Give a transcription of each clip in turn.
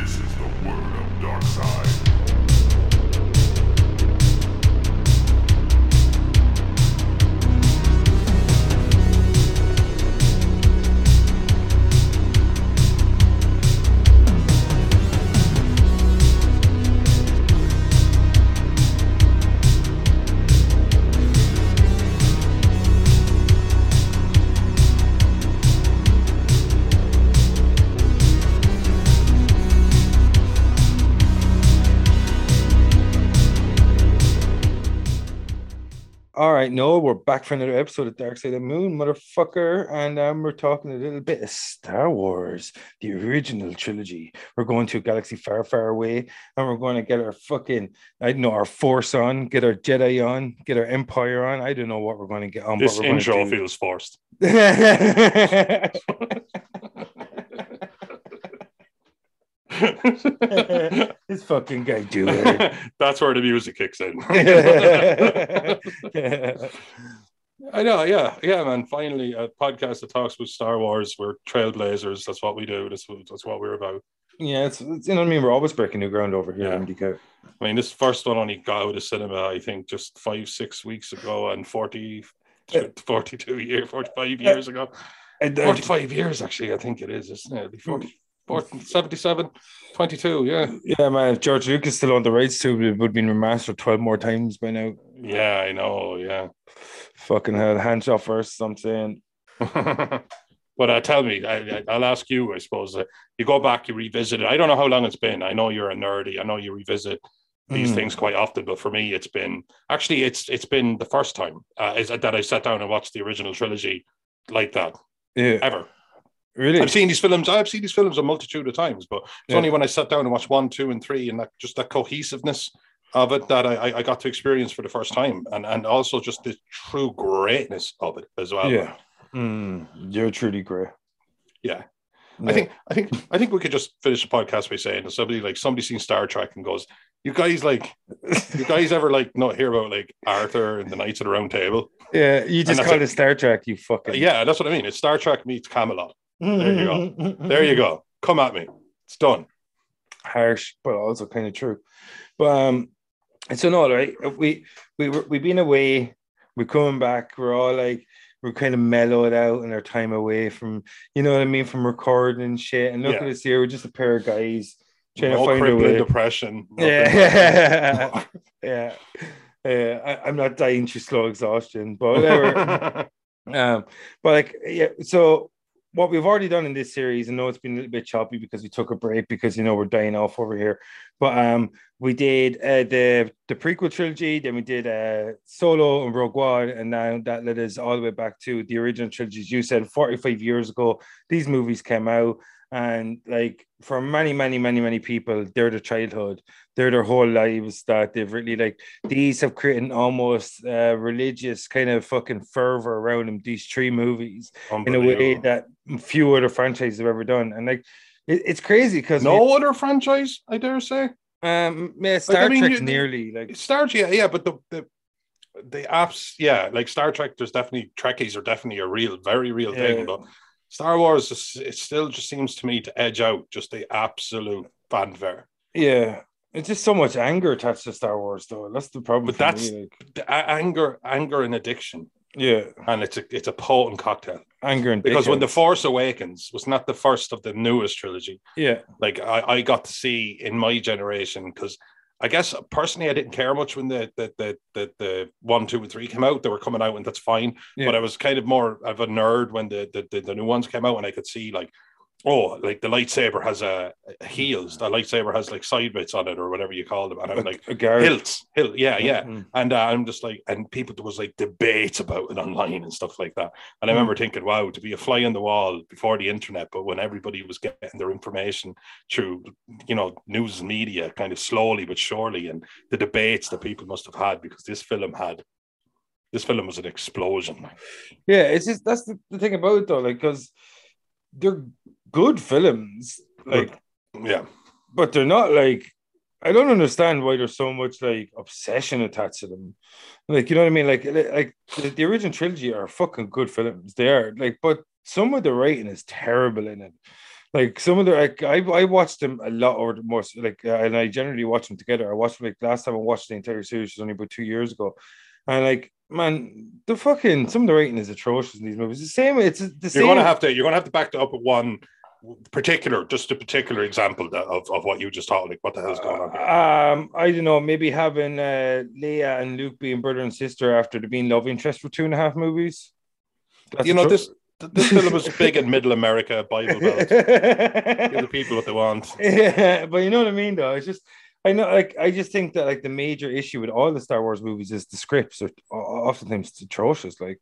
This is the word of Darkseid. Right, no, we're back for another episode of Dark Side of the Moon, motherfucker, and um, we're talking a little bit of Star Wars, the original trilogy. We're going to a galaxy far, far away, and we're going to get our fucking, I don't know, our Force on, get our Jedi on, get our Empire on. I don't know what we're going to get on. This but we're gonna intro feels forced. this fucking guy do it. That's where the music kicks in. Yeah. I know, yeah, yeah, man. Finally, a podcast that talks about Star Wars. We're trailblazers. That's what we do. That's what, that's what we're about. Yeah, it's, it's you know what I mean. We're always breaking new ground over here Yeah. in I mean, this first one only got out of cinema, I think, just five, six weeks ago, and 40, 42 years, 45 years ago. And, uh, 45 years, actually, I think it is, isn't it? It'll be 40, 40, 77, 22, yeah. yeah, man. If George Lucas still on the rights to it, it would have been remastered twelve more times by now. Yeah, I know, yeah. Fucking hell, hands off first. I'm saying. but uh, tell me, I, I- I'll ask you, I suppose. Uh, you go back, you revisit it. I don't know how long it's been. I know you're a nerdy. I know you revisit these Mm. things quite often, but for me, it's been actually it's it's been the first time uh, is that I sat down and watched the original trilogy like that Yeah, ever. Really. I've seen these films. I've seen these films a multitude of times, but it's Yeah. only when I sat down and watched one, two, and three, and that just that cohesiveness of it that I, I- got to experience for the first time, and and also just the true greatness of it as well. yeah, Mm, you're truly great. Yeah. Yeah. I think I think I think we could just finish the podcast by saying that somebody like somebody seen Star Trek and goes, "You guys like you guys ever like not hear about like Arthur and the Knights of the Round Table?" yeah, you just called it. it Star Trek. You fucking Yeah, that's what I mean. It's Star Trek meets Camelot. There you go. There you go. Come at me. It's done. harsh, but also kind of true. But um, so no, right? We we were we've been away. We're coming back. We're all like we're kind of mellowed out in our time away from you know what I mean from recording and shit. And look Yeah. at us here. We're just a pair of guys trying no to find a way. depression. nothing. Yeah, yeah. Yeah, I, I'm not dying through slow exhaustion, but whatever. Um, but like, yeah, so what we've already done in this series, I know it's been a little bit choppy because we took a break because you know we're dying off over here. But um, we did uh, the the prequel trilogy, then we did uh Solo and Rogue One, and now that led us all the way back to the original trilogies. You said 45 years ago, these movies came out, and like for many, many, many, many people, they're their childhood, they're their whole lives that they've really like these have created an almost uh, religious kind of fucking fervor around them. These three movies in a way that few other franchises have ever done, and like it, it's crazy because no other franchise, I dare say. um, yeah, Star mean, Trek's you- nearly like Star Trek, yeah, yeah, but the the the apps, yeah, like Star Trek, there's definitely Trekkies are definitely a real, very real Yeah. thing. But Star Wars, it still just seems to me to edge out just the absolute fanfare. yeah. It's just so much anger attached to Star Wars, though. That's the problem. But that's- me, like, anger, anger, and addiction, yeah, and it's a it's a potent cocktail. anger and Because when the. Force Awakens was not the first of the newest trilogy, yeah, like I, I got to see in my generation because I guess personally I didn't care much when the the, the the the one, two, and three came out. They were coming out and that's fine. Yeah. But I was kind of more of a nerd when the the, the, the new ones came out and I could see like oh like the lightsaber has a, a heels. The lightsaber has like side bits on it or whatever you call them. And I'm like a hilts, hilt, yeah, yeah. Mhm. And uh, I'm just like, and people there was like debates about it online and stuff like that. And I Mm. remember thinking, wow, to be a fly on the wall before the internet, but when everybody was getting their information through, you know, news and media, kind of slowly but surely, and the debates that people must have had because this film had, this film was an explosion. Yeah, it's just that's the, the thing about it though, like because they're good films, like, Yeah, but they're not like I don't understand why there's so much like obsession attached to them. Like, you know what I mean? Like, like the, the original trilogy are fucking good films. They are like, but some of the writing is terrible in it. Like some of the like I I watched them a lot or more like uh, and I generally watch them together. I watched like last time I watched the entire series was only about two years ago, and like man, the fucking some of the writing is atrocious in these movies. The same, it's the same. You're gonna have to you're gonna have to back up with one particular, just a particular example that, of, of what you just thought. Like, what the hell's going on here? Um, I don't know. Maybe having uh, Leia and Luke being brother and sister after they being love interest for two and a half movies. That's you know, atro- this this film was big in Middle America, Bible Belt. Give the people what they want. yeah, but you know what I mean, though. It's just I know, like, I just think that like the major issue with all the Star Wars movies is the scripts are o- oftentimes atrocious. Like,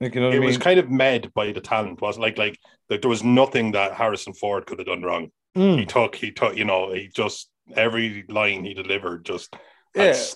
like you know It I mean? was kind of med by the talent, wasn't like like like there was nothing that Harrison Ford could have done wrong. Mm, He took, he took, you know, he just every line he delivered just yeah,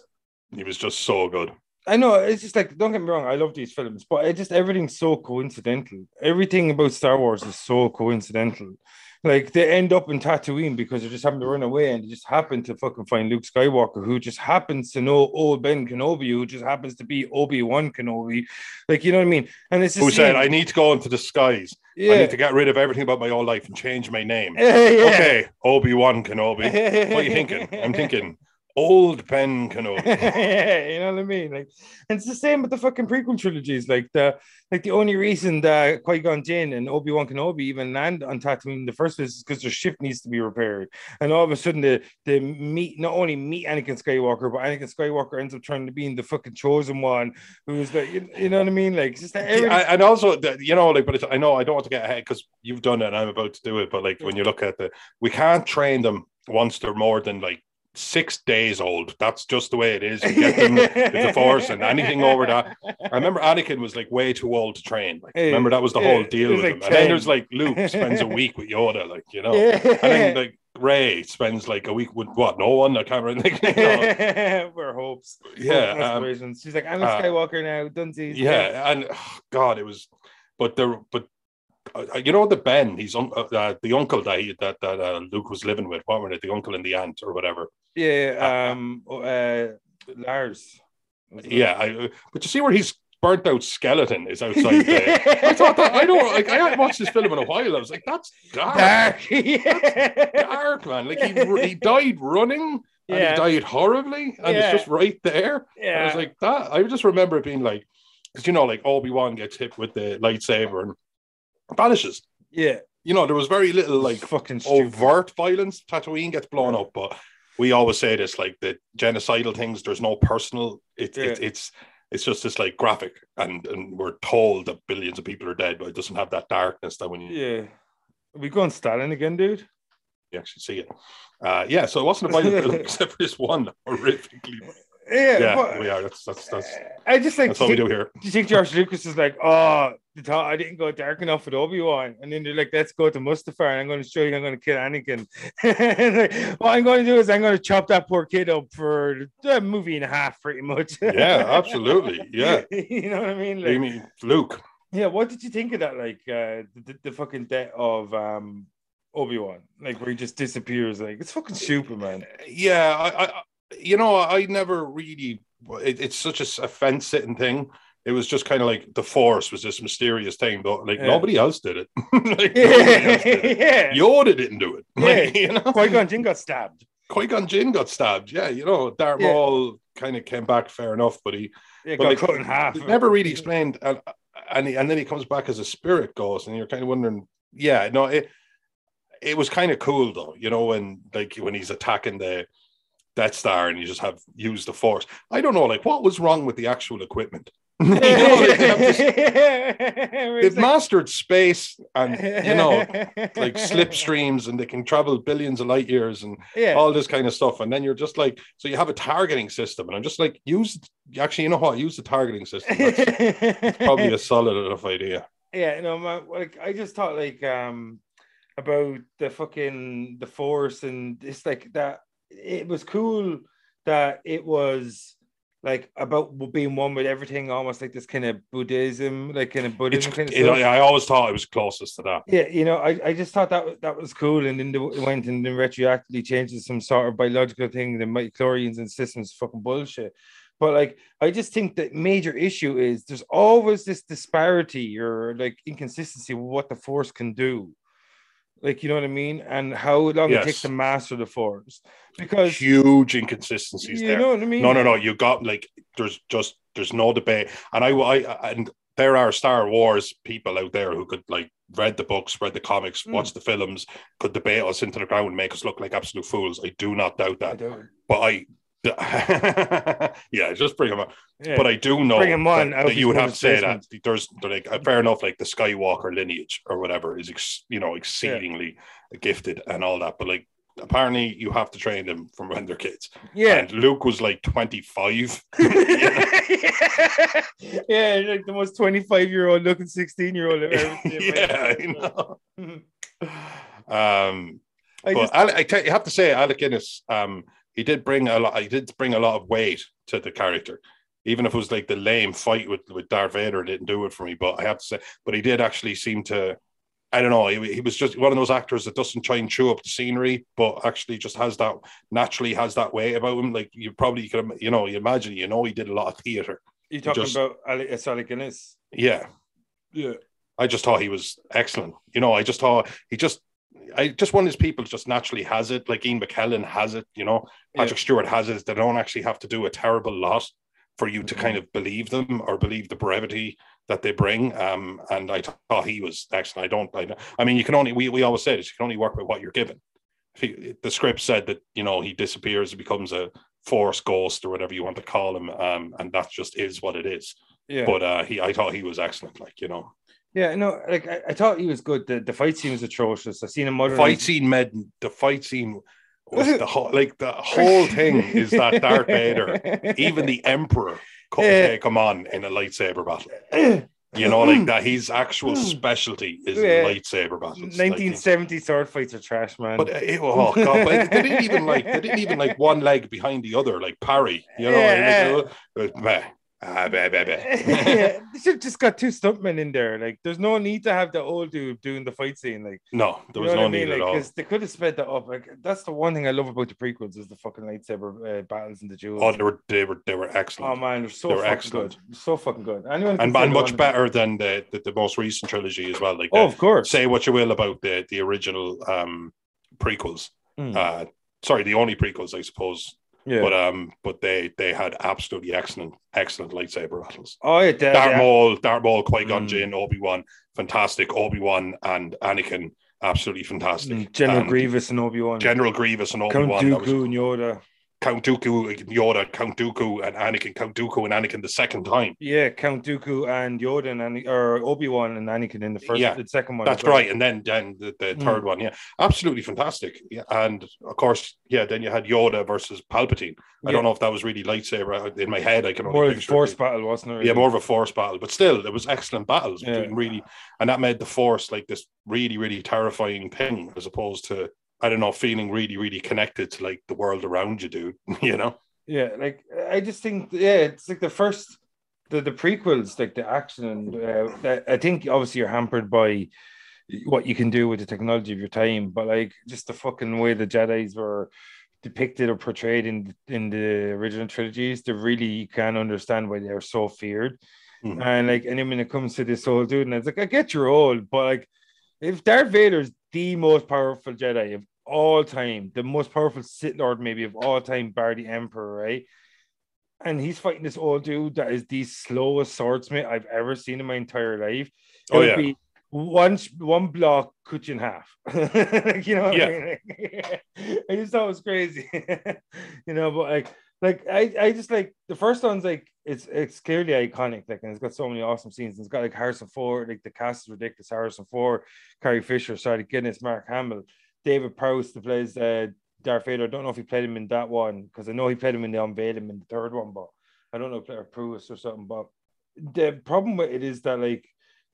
he was just so good. I know. It's just like don't get me wrong. I love these films, but it just everything's so coincidental. Everything about Star Wars is so coincidental. Like they end up in Tatooine because they're just having to run away, and they just happen to fucking find Luke Skywalker, who just happens to know old Ben Kenobi, who just happens to be Obi Wan Kenobi. Like you know what I mean? And it's just Who said I need to go into the skies? I need to get rid of everything about my old life and change my name. yeah, yeah. Okay, Obi Wan Kenobi. What are you thinking? I'm thinking old Ben Kenobi. yeah, you know what I mean. Like, and it's the same with the fucking prequel trilogies. Like the like the only reason that Qui Gon Jinn and Obi Wan Kenobi even land on Tatooine in the first place is because their ship needs to be repaired. And all of a sudden, they they meet not only meet Anakin Skywalker, but Anakin Skywalker ends up turning to being the fucking chosen one, who's like, you, you know what I mean? Like, just that everything. I- and also, the- you know, like, but it's, I know I don't want to get ahead because you've done it and I'm about to do it. But like, when you look at the, we can't train them once they're more than like six days old. That's just the way it is. You get them with the force and anything over that. I remember Anakin was like way too old to train. Like, Yeah, remember that was the yeah, whole deal with like him. And then 10. there's like Luke spends a week with Yoda, like you know, yeah. and then like Rey spends like a week with what? No one. I can't remember. Like, you know. We're hopes. Yeah, um. She's like, I'm a uh, Skywalker now. Dunsies. yeah, and oh, God, it was, but the but uh, you know the Ben, he's uh, uh, the uncle that he, that that uh, Luke was living with. What were they? The uncle and the aunt or whatever. Yeah. Um. Uh. Lars. Yeah, I, uh, but you see where he's burnt out skeleton is outside there. I thought that I don't like. I hadn't watched this film in a while. I was like, that's dark, Dark. yeah. dark man. Like he he died running. And Yeah. he died horribly, and Yeah. it's just right there. Yeah. I was like that. I just remember it being like, because you know, like Obi Wan gets hit with the lightsaber and vanishes. yeah. You know, there was very little like fucking stupid. overt violence. Tatooine gets blown up, but we always say this like the genocidal things. There's no personal. It, it, it's it's just this like graphic, and and we're told that billions of people are dead, but it doesn't have that darkness that when you, Yeah. Are we going Stalin again, dude? you actually see it. Uh, yeah, so it wasn't a violent film except for this one horrifically. Yeah. Yeah, but- we are. That's that's that's I just like. that's what we do here do you think George Lucas is like, oh, the thought I didn't go dark enough with Obi Wan, and then they're like, let's go to Mustafar, and I'm going to show you I'm going to kill Anakin. Like, what I'm going to do is I'm going to chop that poor kid up for a movie and a half, pretty much. Yeah, absolutely. Yeah. you know what I mean? You mean Luke? yeah. What did you think of that? Like uh, the, the, fucking death of um Obi Wan, like where he just disappears. Like it's fucking stupid, man. Yeah, I, I you know, I never really. It, it's such a fence sitting thing. It was just kind of like the Force was this mysterious thing, but like Yeah. nobody else did it. like, nobody else did it. yeah. Yoda didn't do it. Like, Yeah. you know, Qui Gon Jinn got stabbed. Qui Gon Jinn got stabbed. Yeah, you know, Darth Yeah. Maul kind of came back fair enough, but he Yeah, But got like, cut in half. Never really explained, and and, he, and then he comes back as a spirit ghost, and you're kind of wondering, yeah, no, it it was kind of cool though, you know, when like when he's attacking the Death Star and you just have used the Force. I don't know, like what was wrong with the actual equipment? You they have mastered space and you know, like slipstreams, and they can travel billions of light years and Yeah. all this kind of stuff. And then you're just like, so you have a targeting system, and I'm just like, use actually, you know what? Use the targeting system. That's probably a solid enough idea. yeah, no, man, like I just thought like um about the fucking the force and it's like that it was cool that it was like about being one with everything, almost like this kind of Buddhism, like kind of It's, Buddhism kind of it- I always thought it was closest to that. Yeah, you know, I, I just thought that was- that was cool, and then they went and then retroactively changed some sort of biological thing. The microchlorians and systems fucking bullshit. But like, I just think the major issue is there's always this disparity or like inconsistency with what the force can do. Like you know what I mean, and how long Yes. it takes to master the force. Because Huge inconsistencies you there. know what I mean. No, no, no. You got like there's just there's no debate, and I, I and there are Star Wars people out there who could like read the books, read the comics, Mm. watch the films, could debate us into the ground, and make us look like absolute fools. I do not doubt I that, don't. but I. yeah, just bring him on. Yeah. But I do know Bring him on, that, that you would have to say that there's like fair enough, like the Skywalker lineage or whatever is ex, you know exceedingly gifted and all that, but like apparently you have to train them from when they're kids. yeah. And Luke was like 25. yeah, like the most 25 year old looking 16 year old I've ever seen. yeah, I know. Um, I but just, I you, you have to say, Alec Guinness, um, he did bring a lot. He did bring a lot of weight to the character, even if it was like the lame fight with with Darth Vader didn't do it for me. But I have to say, but he did actually seem to. I don't know. He, he was just one of those actors that doesn't try and chew up the scenery, but actually just has that naturally has that way about him. Like you probably could, you know, you imagine, you know, he did a lot of theater. you talking just- about Ali, Alec Guinness? Yeah, Yeah. I just thought he was excellent. You know, I just thought he just, I just one of these people just naturally has it. Like Ian McKellen has it. You know, Patrick Stewart has it. They don't actually have to do a terrible lot for you to Mhm. kind of believe them or believe the brevity that they bring. Um, and I thought he was excellent. I don't, I, I mean, you can only we we always say this. You can only work with what you're given. If he, the script said that you know he disappears, becomes a force ghost or whatever you want to call him, um, and that just is what it is. Yeah. But uh, he, I thought he was excellent. Like you know. Yeah, no, like I, I thought he was good. The, the fight scene was atrocious. I seen him mother fight scene med the fight scene was the whole like the whole thing is that Darth Vader, even the Emperor could Yeah. take him on in a lightsaber battle. You know, like that his actual specialty is Yeah. lightsaber battles. Like, sword fights are trash, man. but uh, it, oh god, but they didn't even like they didn't even like one leg behind the other, like parry. You know, Yeah. like, it was, meh. Ah, bah, bah, bah. yeah, they should have just got two stuntmen in there. Like, there's no need to have the old dude doing the fight scene. Like, no, there you was know no what I mean? need at Like, all. 'cause they could have sped that up. Like, that's the one thing I love about the prequels is the fucking lightsaber uh, battles and the duels. Oh, they were they were they were excellent. Oh excellent. man, they're so They were excellent. good. So fucking good. Anyone and, and much wanted- better than the, the the most recent trilogy as well. Like Oh, the- of course. say what you will about the the original um prequels. Mm. Uh sorry, the only prequels, I suppose. Yeah. But um, but they they had absolutely excellent, excellent lightsaber battles. oh, yeah. they- Darth they- Maul, Darth Maul, Qui Gon Mm. Jinn, Obi Wan, fantastic. Obi Wan and Anakin, absolutely fantastic. Mm, General And Grievous and Obi Wan. General Grievous and Obi Wan. Count. Dooku and Yoda. Count Dooku, Yoda, Count Dooku, and Anakin. Count Dooku and Anakin the second time. Yeah, Count Dooku and Yoda and or Obi Wan and Anakin in the first, Yeah, the second one. That's well. right. And then then the, the Mm. third one, yeah, absolutely fantastic. Yeah, and of course, yeah, then you had Yoda versus Palpatine. I Yeah. don't know if that was really lightsaber in my head. I can only More of a force it. battle, wasn't it? Yeah, more of a force battle, but still, it was excellent battles Yeah. between really, and that made the force like this really, really terrifying thing, as opposed to I don't know, feeling really, really connected to like the world around you, dude. You know? Yeah, like I just think, yeah, it's like the first, the the prequels, like the action, and uh, I think obviously you're hampered by what you can do with the technology of your time, but like just the fucking way the Jedi's were depicted or portrayed in in the original trilogies, they really you can understand why they're so feared. Mhm. And like, and then when it comes to this old dude, and it's like, I get you're old, but like, if Darth Vader's the most powerful Jedi of all time, the most powerful Sith Lord maybe of all time, bar the Emperor, right? And he's fighting this old dude that is the slowest swordsmith I've ever seen in my entire life. It Oh, yeah. be one one block cut you in half. like, you know, what Yeah. I, mean? Like, I just thought it was crazy. you know, but like like I, I just like the first one's like it's it's clearly iconic, like and it's got so many awesome scenes. It's got like Harrison Ford, like the cast is ridiculous. Harrison Ford, Carrie Fisher, sorry, Guinness, Mark Hamill, David Prowse that plays uh, Darth Vader. I don't know if he played him in that one because I know he played him in the Unveiling in the third one, but I don't know if or Prowse or something. But the problem with it is that like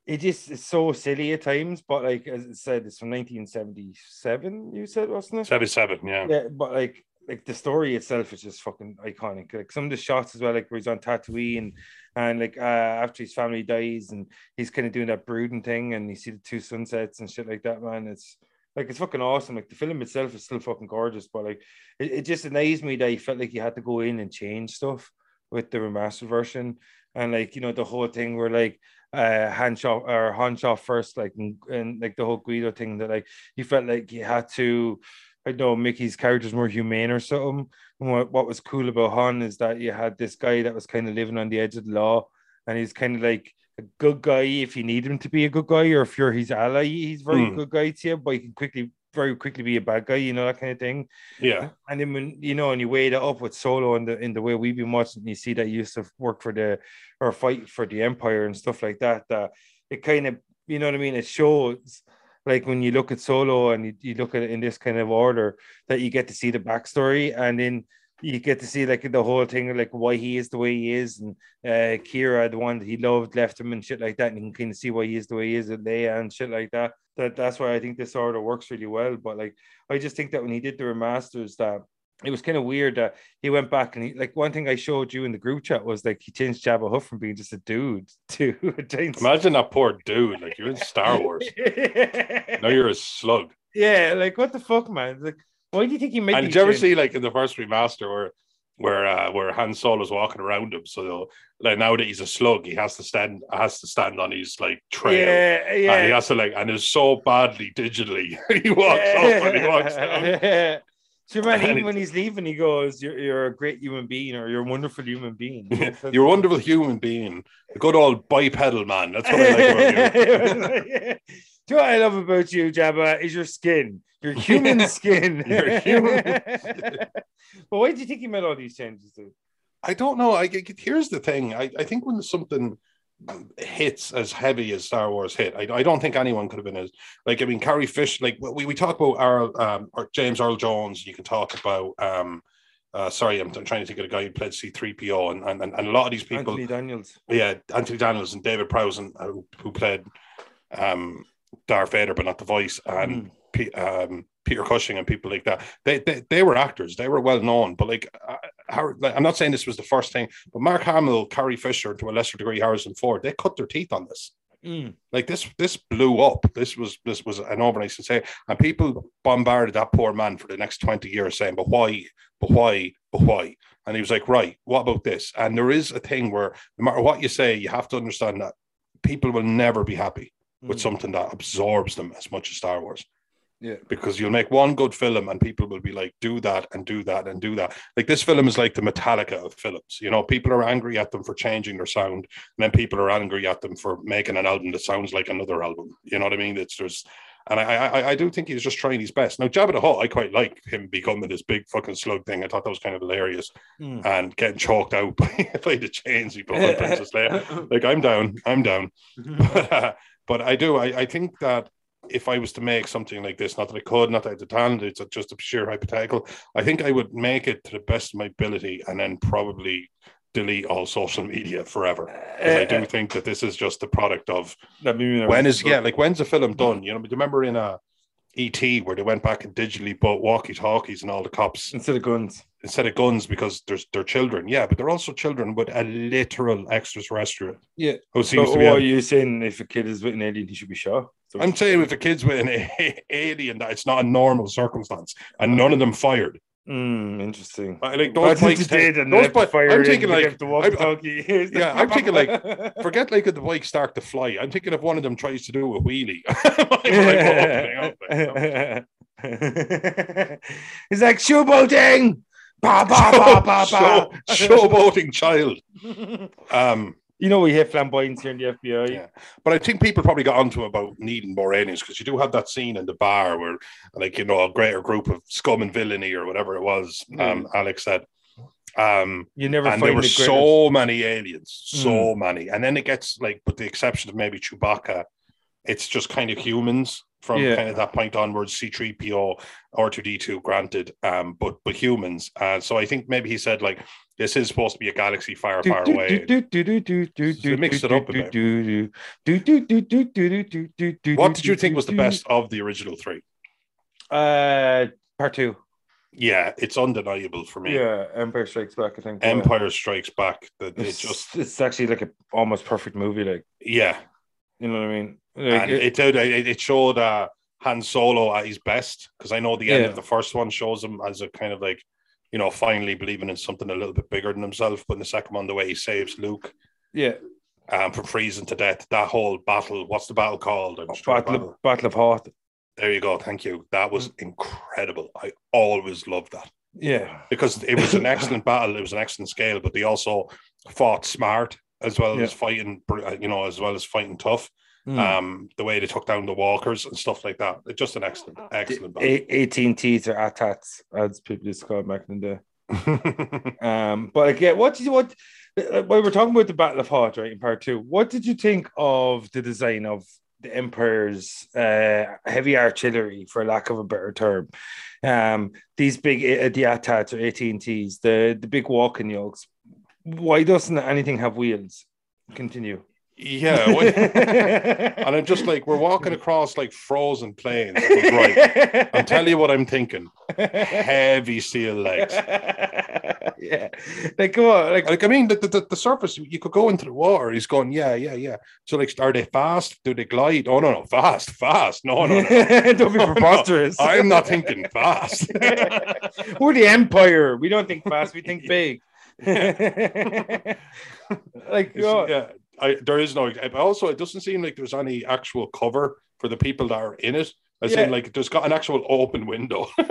it just is so silly at times. But like as I said, it's from 1977. You said wasn't it? Seven seven, yeah. Yeah, but like like the story itself is just fucking iconic. Like some of the shots as well, like where he's on Tatooine and like uh, after his family dies and he's kind of doing that brooding thing and you see the two sunsets and shit like that, man. It's like it's fucking awesome. Like the film itself is still fucking gorgeous, but like it, it just annoys me that he felt like he had to go in and change stuff with the remastered version. and like you know the whole thing where like uh Han shot or Han shot first, like and, and like the whole Greedo thing that like he felt like he had to. I know Mickey's character's more humane or something. And what, what was cool about Han is that you had this guy that was kind of living on the edge of the law, and he's kind of like a good guy if you need him to be a good guy, or if you're his ally, he's very Hmm. good guy to you, but he can quickly, very quickly be a bad guy, you know, that kind of thing. Yeah. And then when you know, and you weigh that up with Solo in the in the way we've been watching, you see that he used to work for the or fight for the Empire and stuff like that. That it kind of, you know what I mean? It shows like when you look at Solo and you, you look at it in this kind of order that you get to see the backstory and then you get to see like the whole thing like why he is the way he is and uh Qi'ra the one that he loved left him and shit like that and you can kind of see why he is the way he is and Leia and shit like that that that's why I think this order works really well but like I just think that when he did the remasters that it was kind of weird that he went back and he like one thing I showed you in the group chat was like he changed Jabba Hutt from being just a dude to a giant Imagine that poor dude. Like you're in Star Wars. Now you're a slug. yeah, like what the fuck, man? Like, why do you think he made? And did you ever changes? see like in the first remaster where where uh, where Han Solo's walking around him? So like now that he's a slug, he has to stand has to stand on his like trail. Yeah, yeah. And he has to like, and it's so badly digitally. he walks up and he walks down. Yeah. So man, even when he's leaving, he goes, "You're you're a great human being, or you're a wonderful human being." You're a wonderful human being, a good old bipedal man. That's what I like about you. Do you know what I love about you, Jabba? Is your skin, your human skin. Your human but why do you think he made all these changes, dude? I don't know. I, I- here's the thing. I, I think when something hits as heavy as Star Wars hit, I, I don't think anyone could have been as like. I mean, Carrie Fish. Like we, we talk about Earl, um, or James Earl Jones. You can talk about. Um, uh, sorry, I'm, I'm trying to think of the guy who played C3PO, and, and and a lot of these people. Anthony Daniels. yeah, Anthony Daniels and David Prowse, and uh, who played um, Darth Vader, but not the voice, and P- um, Peter Cushing and people like that. They, they they were actors. They were well known. But like, uh, like, I'm not saying this was the first thing, but Mark Hamill, Carrie Fisher, to a lesser degree Harrison Ford, they cut their teeth on this. Mm. Like this, this blew up. This was this was an overnight sensation, and people bombarded that poor man for the next twenty years, saying, "But why? But why? But why?" And he was like, "Right, what about this?" And there is a thing where no matter what you say, you have to understand that people will never be happy with Mm. something that absorbs them as much as Star Wars. Yeah. Because you'll make one good film and people will be like, do that and do that and do that. Like this film is like the Metallica of films. You know, people are angry at them for changing their sound, and then people are angry at them for making an album that sounds like another album. You know what I mean? It's there's and I, I I do think he's just trying his best. Now, Jabba the Hutt, I quite like him becoming this big fucking slug thing. I thought that was kind of hilarious Mm. and getting choked out by, by the chains he put on Princess Leia. Like I'm down, I'm down but, uh, but I do. I, I think that if I was to make something like this, not that I could, not that I had the talent, it's just a sheer hypothetical. I think I would make it to the best of my ability and then probably delete all social media forever. 'Cause I do eh, eh. think that this is just the product of That made me nervous. when is yeah, like when's a film done? You know, do you remember in a ET where they went back and digitally bought walkie talkies and all the cops instead of guns. instead of guns because there's they're children, yeah, but they're also children with a literal extraterrestrial. Yeah. Who seems So to be what are you saying? If a kid is with an alien, he should be shot. So I'm saying if a kid's with an a- alien, that it's not a normal circumstance, and none of them fired. Mm, interesting. I like Those those bikes. did, and those those bikes. fire I'm thinking like, the I'm- walkie-talkie. Yeah, I'm thinking like, forget like the bikes start to fly. I'm thinking if one of them tries to do a wheelie. I'm like, opening up, like, it's like showboating. Ba, ba, ba, ba, Show, ba. showboating child. Um, you know we hit flamboyance here in the FBI. Yeah. but I think people probably got onto him about needing more aliens because you do have that scene in the bar where, like, you know, a greater group of scum and villainy or whatever it was. Um, Alex said. Um, You never and find there were the so many aliens, so many, and then it gets like, with the exception of maybe Chewbacca, it's just kind of humans from Yeah. kind of that point onwards. C three PO, R two D two, granted, um, but but humans. And so I think maybe he said like this is supposed to be a galaxy far far away. They mixed it up a bit. What did you think was the best of the original three? Uh, part two. Yeah, it's undeniable for me. Yeah, Empire Strikes Back. I think. Empire Strikes Back. That it It's just it's actually like a almost perfect movie. Like yeah, you know what I mean. And it did. It, it showed uh, Han Solo at his best because I know the end Yeah. of the first one shows him as a kind of like, you know, finally believing in something a little bit bigger than himself. But in the second one, the way he saves Luke Yeah, um, from freezing to death. That whole battle, what's the battle called? I'm sure Battle of, Battle of Hoth. There you go. Thank you. That was incredible. I always loved that Yeah, because it was an excellent battle. It was an excellent scale, but they also fought smart as well as fighting, uh, you know, as well as fighting tough. Mm. Um, the way they took down the walkers and stuff like that. It's just an excellent, excellent battle. A- 18 T's or ATATs, as people used to call it back in the day. Um, but again, what did you what uh, when we're talking about the Battle of Hoth, right, in part two? What did you think of the design of the Empire's uh, heavy artillery, for lack of a better term? Um, these big uh, the ATATs or AT&Ts, the the big walking yokes. Why doesn't anything have wheels? Continue. Yeah, what- and I'm just like, we're walking across like frozen plains. Right, I'll tell you what I'm thinking. Heavy steel legs. yeah, like come on, like Like I mean, the, the, the surface you could go into the water. He's going, yeah, yeah, yeah. So like, are they fast? Do they glide? Oh no, no, fast, fast. No, no, no. don't be No, oh, no. preposterous. I'm not thinking fast. We're the empire. We don't think fast. We think big. like know, yeah, I, there is no. Also, it doesn't seem like there's any actual cover for the people that are in it. As Yeah. in, like, there's got an actual open window, which,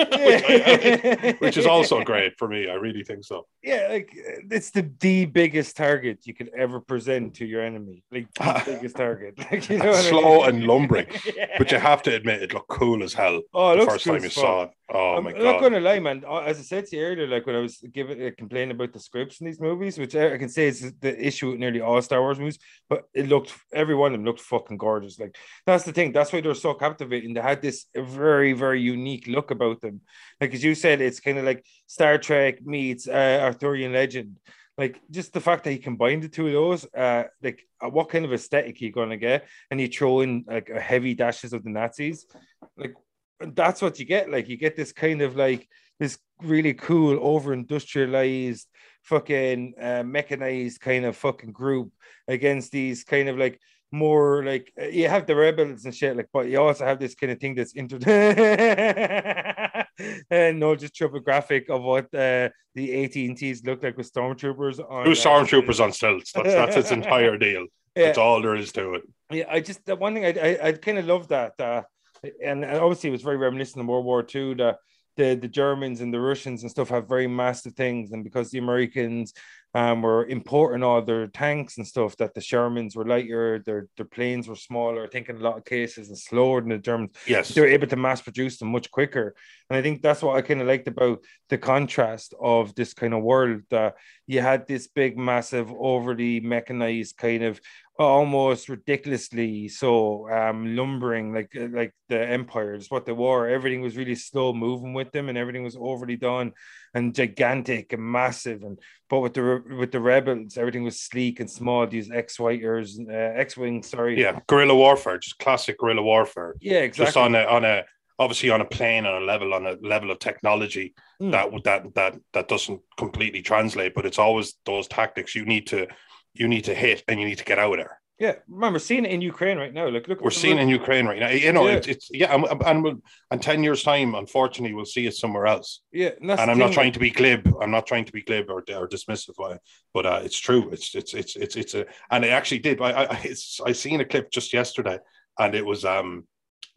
I- which is also great for me. I really think so. yeah, like it's the the biggest target you could ever present to your enemy. Like the biggest target. Like you know, what I Slow mean? and lumbering, Yeah. but you have to admit it looked cool as hell. oh, it the first cool time you fuck. saw it. Oh I'm my not going to lie, man. Uh, As I said to you earlier, like when I was giving a complaint about the scripts in these movies, which I I can say is the issue with nearly all Star Wars movies, but it looked every one of them looked fucking gorgeous. Like that's the thing. That's why they're so captivating. They had this very very unique look about them. Like as you said, it's kind of like Star Trek meets uh, Arthurian legend. Like just the fact that he combined the two of those, uh, like uh, what kind of aesthetic you gonna get, and you throw in like heavy dashes of the Nazis, like that's what you get. Like you get this kind of like this really cool, over industrialized, fucking uh, mechanized kind of fucking group against these kind of like more like uh, you have the rebels and shit, like, but you also have this kind of thing that's inter and no, just triple graphic of what uh, the AT&Ts look like with stormtroopers on Two uh, stormtroopers on stilts. That's that's its entire deal. Yeah. That's all there is to it. Yeah, I just the one thing I I, I kind of love that, uh, and obviously it was very reminiscent of World War II. The the the Germans and the Russians and stuff have very massive things, and because the Americans um were importing all their tanks and stuff, that the Shermans were lighter, their their planes were smaller. I think in a lot of cases and slower than the Germans Yes. they were able to mass produce them much quicker. And I think that's what I kind of liked about the contrast of this kind of world that you had this big, massive, overly mechanized kind of almost ridiculously. So um lumbering like like the empires what they were everything was really slow moving with them and everything was overly done and gigantic and massive. And but with the with the rebels everything was sleek and small these x-witers uh, x-wings sorry. Yeah, guerrilla warfare, just classic guerrilla warfare. yeah exactly. Just on a on a obviously on a plane on a level on a level of technology Mm. that that that that doesn't completely translate, but it's always those tactics. You need to you need to hit and you need to get out of there. Yeah, remember seeing it in Ukraine right now. Like, look, We're seeing in Ukraine right now. You know, Yeah. it's, it's yeah, and, and ten years time, unfortunately, we'll see it somewhere else. Yeah, and, and I'm not trying to be glib. I'm not trying to be glib or, or dismissive, but uh, it's true. It's it's it's it's it's a and it actually did. I I it's, I seen a clip just yesterday, and it was um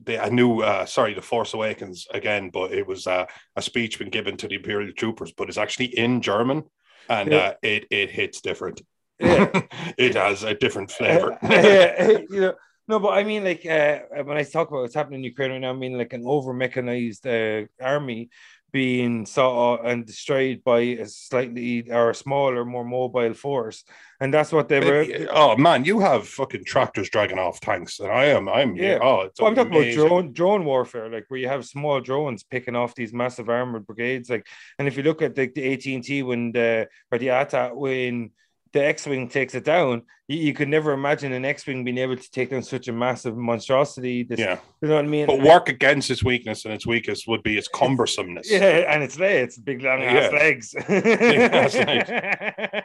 the a new uh sorry the Force Awakens again, but it was uh, a speech been given to the Imperial troopers, but it's actually in German, and Yeah. uh, it it hits different. Yeah. it has a different flavor. yeah, you know, no, but I mean, like, uh, when I talk about what's happening in Ukraine right now, I mean, like, an over mechanized uh, army being sought and destroyed by a slightly or a smaller, more mobile force, and that's what they were. oh man, you have fucking tractors dragging off tanks, and I am I'm Yeah. Oh, Well, I'm talking about drone drone warfare, like where you have small drones picking off these massive armored brigades. Like, and if you look at the, the AT and T when the or the ATA when the X-wing takes it down, you, you could never imagine an X-wing being able to take down such a massive monstrosity. This, Yeah. you know what I mean? But work against its weakness, and its weakest would be its cumbersomeness. Yeah, and it's legs, it's big long ass Yeah. legs.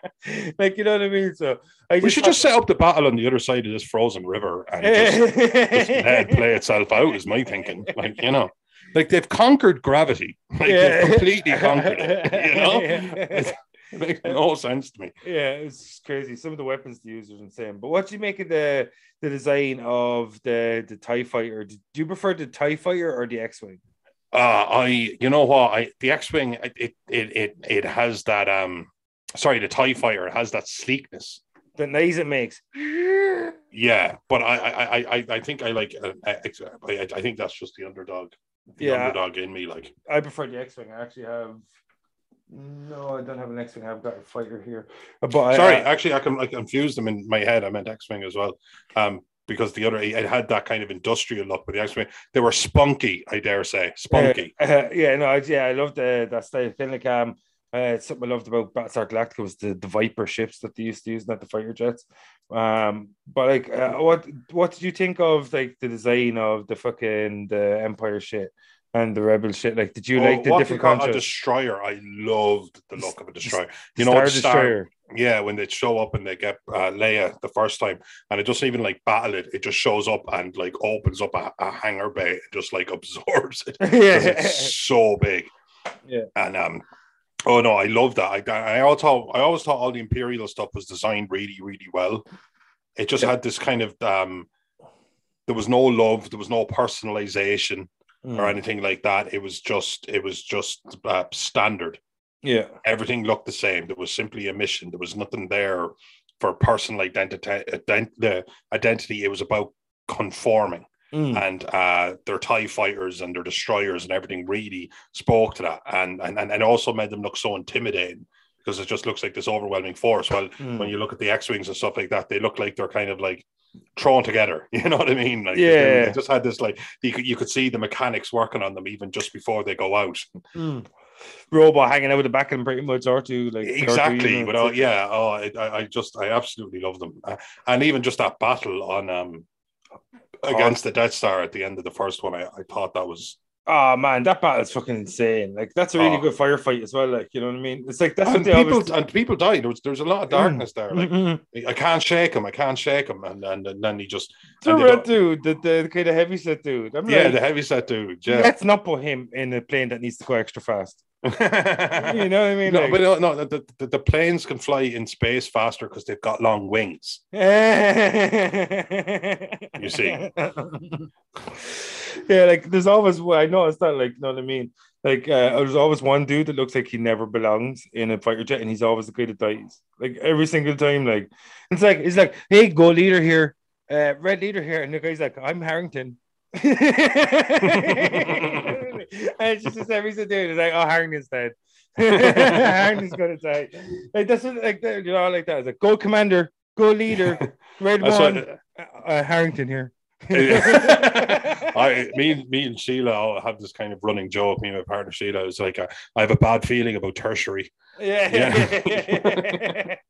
like you know what I mean? So I We should just set up the battle on the other side of this frozen river and just, just let it play itself out, is my thinking. Like, you know, like they've conquered gravity. Like they've completely conquered it. You know? It makes no sense to me. Yeah, it's crazy. Some of the weapons they use are insane. But what do you make of the the design of the the Tie Fighter? Do you prefer the Tie Fighter or the X Wing? Uh, I, you know what? I the X-wing, it, it, it, it, it has that. Um, sorry, the Tie Fighter has that sleekness. The noise it makes. Yeah, but I, I, I, I- think I like. Uh, I, I I think that's just the underdog. The Yeah. underdog in me, like. I prefer the X Wing. I actually have. No, I don't have an X Wing. I've got a fighter here. But Sorry, I- actually, I can I confused them in my head. I meant X-wing as well. Um, because the other it had that kind of industrial look, but the X-wing they were spunky. I dare say spunky. Uh, uh, yeah, no, I, yeah, I love the that style. Of like, um, uh, something I loved about Battlestar Galactica was the, the Viper ships that they used to use, not the fighter jets. Um, but like, uh, what what did you think of like the design of the fucking the Empire shit and the Rebel shit? Like, did you Oh, like the different they call a destroyer. I loved the look of a destroyer. You Star know, it's Star, Destroyer. yeah, when they show up and they get uh, Leia the first time, and it doesn't even like battle it; it just shows up and like opens up a, a hangar bay and just like absorbs it. 'Cause it's so big. Yeah. And um, oh no, I love that. I I always thought I always thought all the Imperial stuff was designed really, really well. It just Yeah. had this kind of um, there was no love, there was no personalization Mm. or anything like that. It was just it was just uh, standard. Yeah. Everything looked the same. There was simply a mission. There was nothing there for personal identity. Ident- the identity. It was about conforming Mm. and uh, their TIE fighters and their destroyers and everything really spoke to that and, and, and also made them look so intimidating because it just looks like this overwhelming force. Well, Mm. when you look at the X-Wings and stuff like that, they look like they're kind of like thrown together. You know what I mean? Like Yeah. they, just had this like you could you could see the mechanics working on them even just before they go out. Mm. Robot hanging out with the back of them pretty much, or two like R2, exactly. But oh, yeah, oh, I, I I just I absolutely love them, uh, and even just that battle on um against the Death Star at the end of the first one, I, I thought that was Oh man, that battle's fucking insane. Like that's a really Oh. good firefight as well. Like you know what I mean? It's like that's and what they people always. and people died. There was there's a lot of darkness there. Like Mhm. I can't shake him, I can't shake him, and and, and then he just The red dude, the, the kind of heavy set dude. I'm yeah, like, the heavy set dude. Yeah, let's not put him in a plane that needs to go extra fast. You know what I mean? no, Like- but no, no, the, the, the planes can fly in space faster because they've got long wings. you see. yeah, like there's always I noticed that, like, you know what I mean? Like, uh, there's always one dude that looks like he never belongs in a fighter jet, and he's always the guy that dies. Like every single time, like it's like it's like, hey, Gold Leader here, uh, red leader here, and the guy's like, I'm Harrington. and it's just every single dude is like, oh, Harrington's dead. Harrington's gonna die. Like that's what, like you know, like that. It's like, go commander, Gold Leader, red one, uh, uh, Harrington here. I, me, me and Sheila all have this kind of running joke. Me and my partner Sheila is like, I have a bad feeling about tertiary. yeah. Yeah.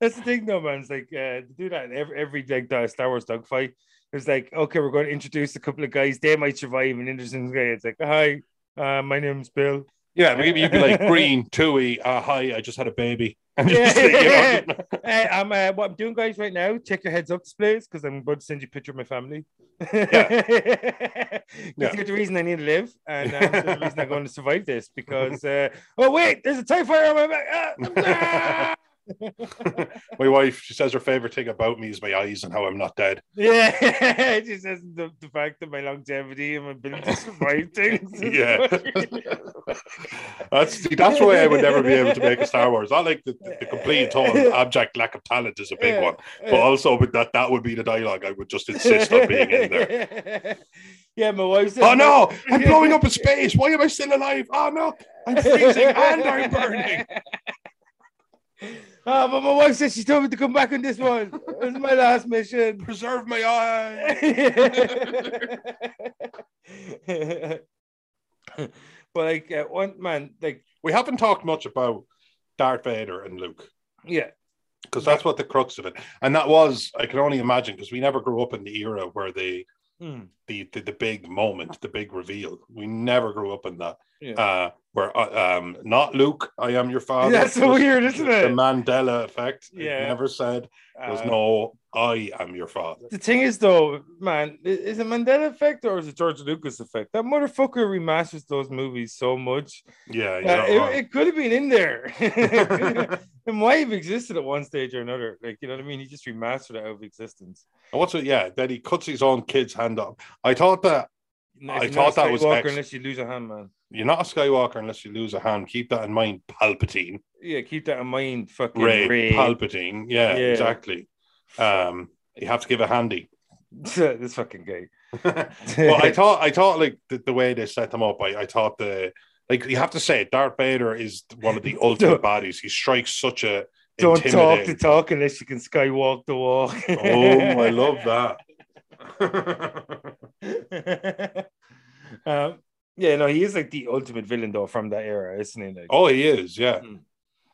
That's the thing, though, man. It's like uh, to do that in every every like uh, Star Wars dogfight. It's like, okay, we're going to introduce a couple of guys. They might survive, and introduce guy. It's like, hi, uh, my name's Bill. Yeah, maybe you'd be like green, Tui. Uh, hi, I just had a baby. Yeah. just, you know, Hey, I'm uh, what I'm doing, guys, right now. Check your heads up displays because I'm about to send you a picture of my family. Yeah. You're the reason I need to live, and you're the reason I'm going to survive this. Because uh, oh wait, there's a fire on my back. Ah! my wife, she says her favorite thing about me is my eyes and how I'm not dead. Yeah, just says the, the fact that my longevity and my ability to survive things. Yeah. That's see, that's why I would never be able to make a Star Wars. I like the, the, the complete total abject lack of talent is a big one, but also with that that would be the dialogue I would just insist on being in there. Yeah, my wife said. Oh no, I'm blowing up in space. Why am I still alive? Oh no, I'm freezing and I'm burning. Oh, but my wife said she told me to come back on this one. This is my last mission. Preserve my eyes. but like uh, one man, like We haven't talked much about Darth Vader and Luke. yeah, because that's what the crux of it and that was i can only imagine because we never grew up in the era where they Hmm. the, the the big moment the big reveal we never grew up in that Yeah. uh where uh, um not luke i am your father That's so weird, isn't it? the mandela effect It Yeah. never said There's Uh, no I am your father. The thing is, though, man, is it Mandela effect or is it George Lucas effect? That motherfucker remasters those movies so much. Yeah, he's Uh, it, it could have been in there. it might have existed at one stage or another. Like, you know what I mean? He just remastered it out of existence. And what's it? Yeah, that he cuts his own kid's hand off. I thought that If I thought that was ex- unless you lose a hand, man. you're not a Skywalker unless you lose a hand. Keep that in mind, Palpatine. Yeah, keep that in mind. Fucking Rey, Rey. Palpatine. Yeah, Yeah. exactly. Um, you have to give a handy. this fucking guy. well, I thought I thought like the, the way they set them up, I, I thought the like you have to say Darth Vader is one of the ultimate bodies. He strikes such a Don't talk the talk unless you can skywalk the walk. Oh, I love that. um, yeah, no, he is like the ultimate villain though from that era, isn't he? Like, oh, he is, yeah. Mm.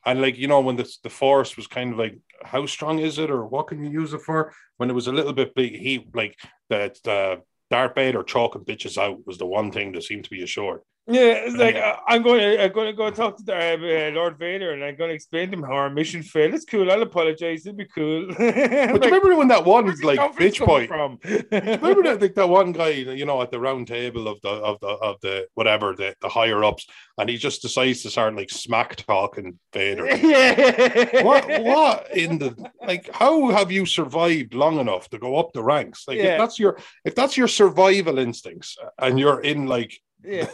And like you know, when the the force was kind of like, how strong is it, or what can you use it for? When it was a little bit big, he like that uh, Darth Vader chalking bitches out was the one thing that seemed to be assured. Yeah, it's like uh, I'm going to I'm going to go talk to the, uh, Lord Vader and I'm going to explain to him how our mission failed. It's cool. I'll apologize. It'll be cool. But do you remember when that one like bitch boy? from? Remember that like that one guy, you know, at the round table of the of the of the whatever the, the higher ups, and he just decides to start like smack talking Vader. yeah. what what in the like how have you survived long enough to go up the ranks? Like Yeah. if that's your if that's your survival instincts and you're in like Yeah.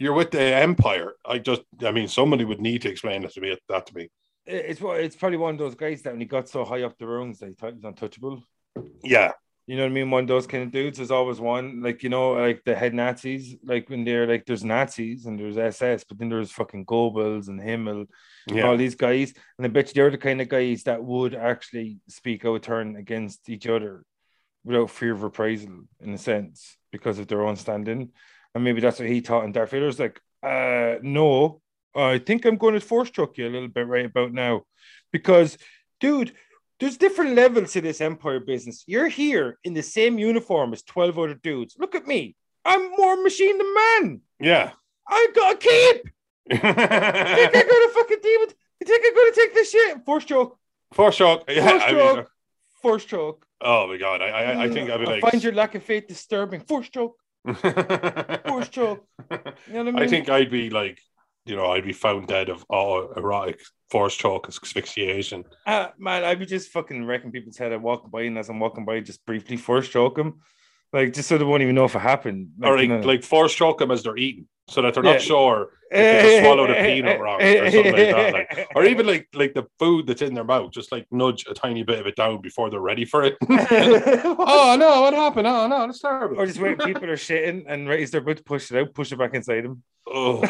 You're with the empire, I just I mean somebody would need to explain that to me that to me. It's what it's probably one of those guys that when he got so high up the rungs that he thought he was untouchable. Yeah. You know what I mean? One of those kind of dudes. There's always one, like you know, like the head Nazis. Like when they're like, there's Nazis and there's SS, but then there's fucking Goebbels and Himmler, Yeah. all these guys. And I bet you they're the kind of guys that would actually speak out turn against each other without fear of reprisal, in a sense, because of their own standing. And maybe that's what he taught. And Darth Vader's like, uh, no, I think I'm going to force choke you a little bit right about now, because, dude. There's different levels to this empire business. You're here in the same uniform as 12 other dudes. Look at me. I'm more machine than man. Yeah. I got a cape. You think I'm gonna fucking deal with? You think I'm gonna take this shit? Force choke. For sure. Yeah. Force I choke. mean, Force choke. oh my god. I I, I think I'd be I like find your lack of faith disturbing. Force choke. Force choke. You know what I mean? I think I'd be like, you know, I'd be found dead of all erotic force choke asphyxiation. Uh, man, I'd be just fucking wrecking people's head. I'm walking by, and as I'm walking by, just briefly force choke them, like just so they won't even know if it happened. Like, or you like, know. like force choke them as they're eating, so that they're Yeah. not sure if they swallowed a peanut wrong or something like that. Like, or even like like the food that's in their mouth, just like nudge a tiny bit of it down before they're ready for it. oh no, what happened? Oh no, that's terrible. or just when people are shitting and raise their butt to push it out, push it back inside them. Oh.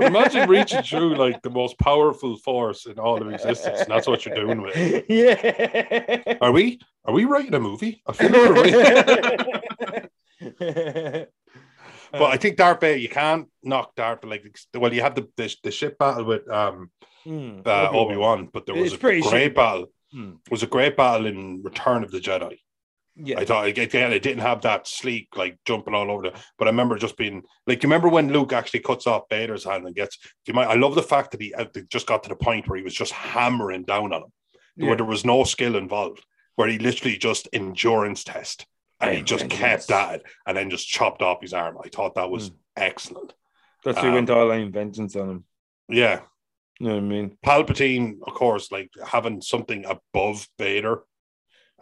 Imagine reaching through like the most powerful force in all of existence, and that's what you're doing with it. Yeah. Are we? Are we writing a movie? I feel like we're writing- but I think Darth Vader, you can't knock Darth. Like, well, you had the the, the ship battle with um Hmm, uh, Obi Wan, but there was a great shitty. battle. It was a great battle in Return of the Jedi. Yeah. I thought again, it didn't have that sleek like jumping all over the. But I remember just being like, you remember when Luke actually cuts off Vader's hand and gets. You might. I love the fact that he uh, just got to the point where he was just hammering down on him, Yeah. where there was no skill involved, where he literally just endurance test, and he just kept at it, and then just chopped off his arm. I thought that Hmm. was excellent. That's um, went all out vengeance on him. Yeah, You know what I mean? Palpatine, of course, like having something above Vader.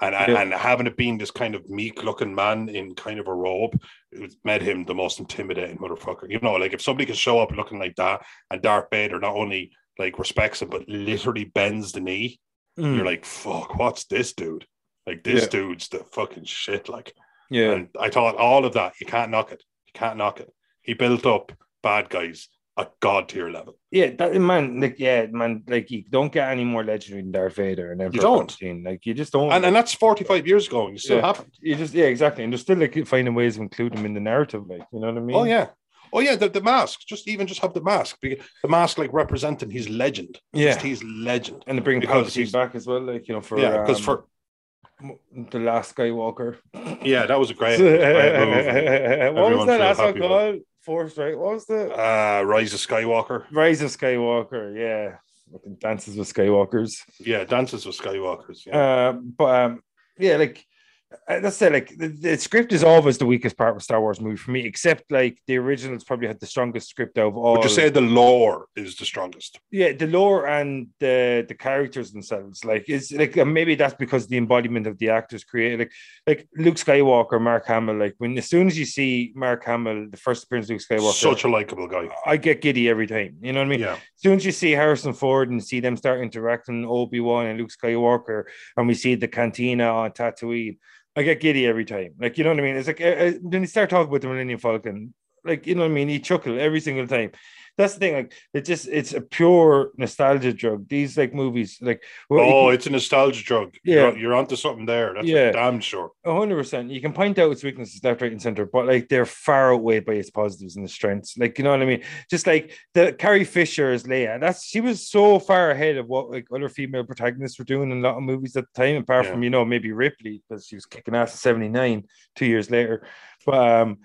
And, and- Yeah. and having it being this kind of meek looking man in kind of a robe, it made him the most intimidating motherfucker. You know, like if somebody can show up looking like that and Darth Vader not only like respects him, but literally bends the knee, Mm. you're like, fuck, what's this dude? Like this Yeah. dude's the fucking shit. Like, yeah. and I thought all of that, you can't knock it. You can't knock it. He built up bad guys at god tier level. Yeah, that man, like yeah, man, like you don't get any more legendary than Darth Vader and Emperor don't. Palpatine. Like you just don't. And and that's 45 years ago, and you still Yeah. haven't. you just yeah, exactly. And they're still like finding ways to include them in the narrative, like you know what I mean? Oh yeah. Oh yeah, the, the mask. Just even just have the mask. Because The mask like representing his legend. yeah. Just his legend. And they bring because Palpatine he's- back as well, like you know, for yeah, because um, for the last Skywalker. yeah, that was a great, great what was Everyone that last one called? Force, right? What was the Uh Rise of Skywalker. Rise of Skywalker? Yeah, dances with Skywalkers. Yeah, Dances with Skywalkers. Yeah. Uh, but um, yeah, like that's it. Like the, the script is always the weakest part of a Star Wars movie for me, except like the originals probably had the strongest script of all. Would you say the lore is the strongest? yeah, the lore and the the characters themselves. Like it's like maybe that's because the embodiment of the actors created. Like like Luke Skywalker, Mark Hamill. Like when as soon as you see Mark Hamill, the first appearance of Luke Skywalker, Such a likable guy. I get giddy every time. You know what I mean? Yeah. As soon as you see Harrison Ford and see them start interacting, Obi Wan and Luke Skywalker, and we see the cantina on Tatooine, I get giddy every time. Like you know what I mean? It's like uh, uh, then you start talking about the Millennium Falcon, like you know what I mean. You chuckle every single time. That's the thing. Like it just it's a pure nostalgia drug. These like movies, like well, Oh, can- it's a nostalgia drug. Yeah. You're, you're onto something there. That's Yeah. damn sure. Hundred percent. You can point out its weaknesses left, right, and center, but like they're far outweighed by its positives and the strengths. Like you know what I mean? Just like the Carrie Fisher as Leia. That's she was so far ahead of what like other female protagonists were doing in a lot of movies at the time, apart Yeah. from you know maybe Ripley because she was kicking ass at seventy nine two years later. But um,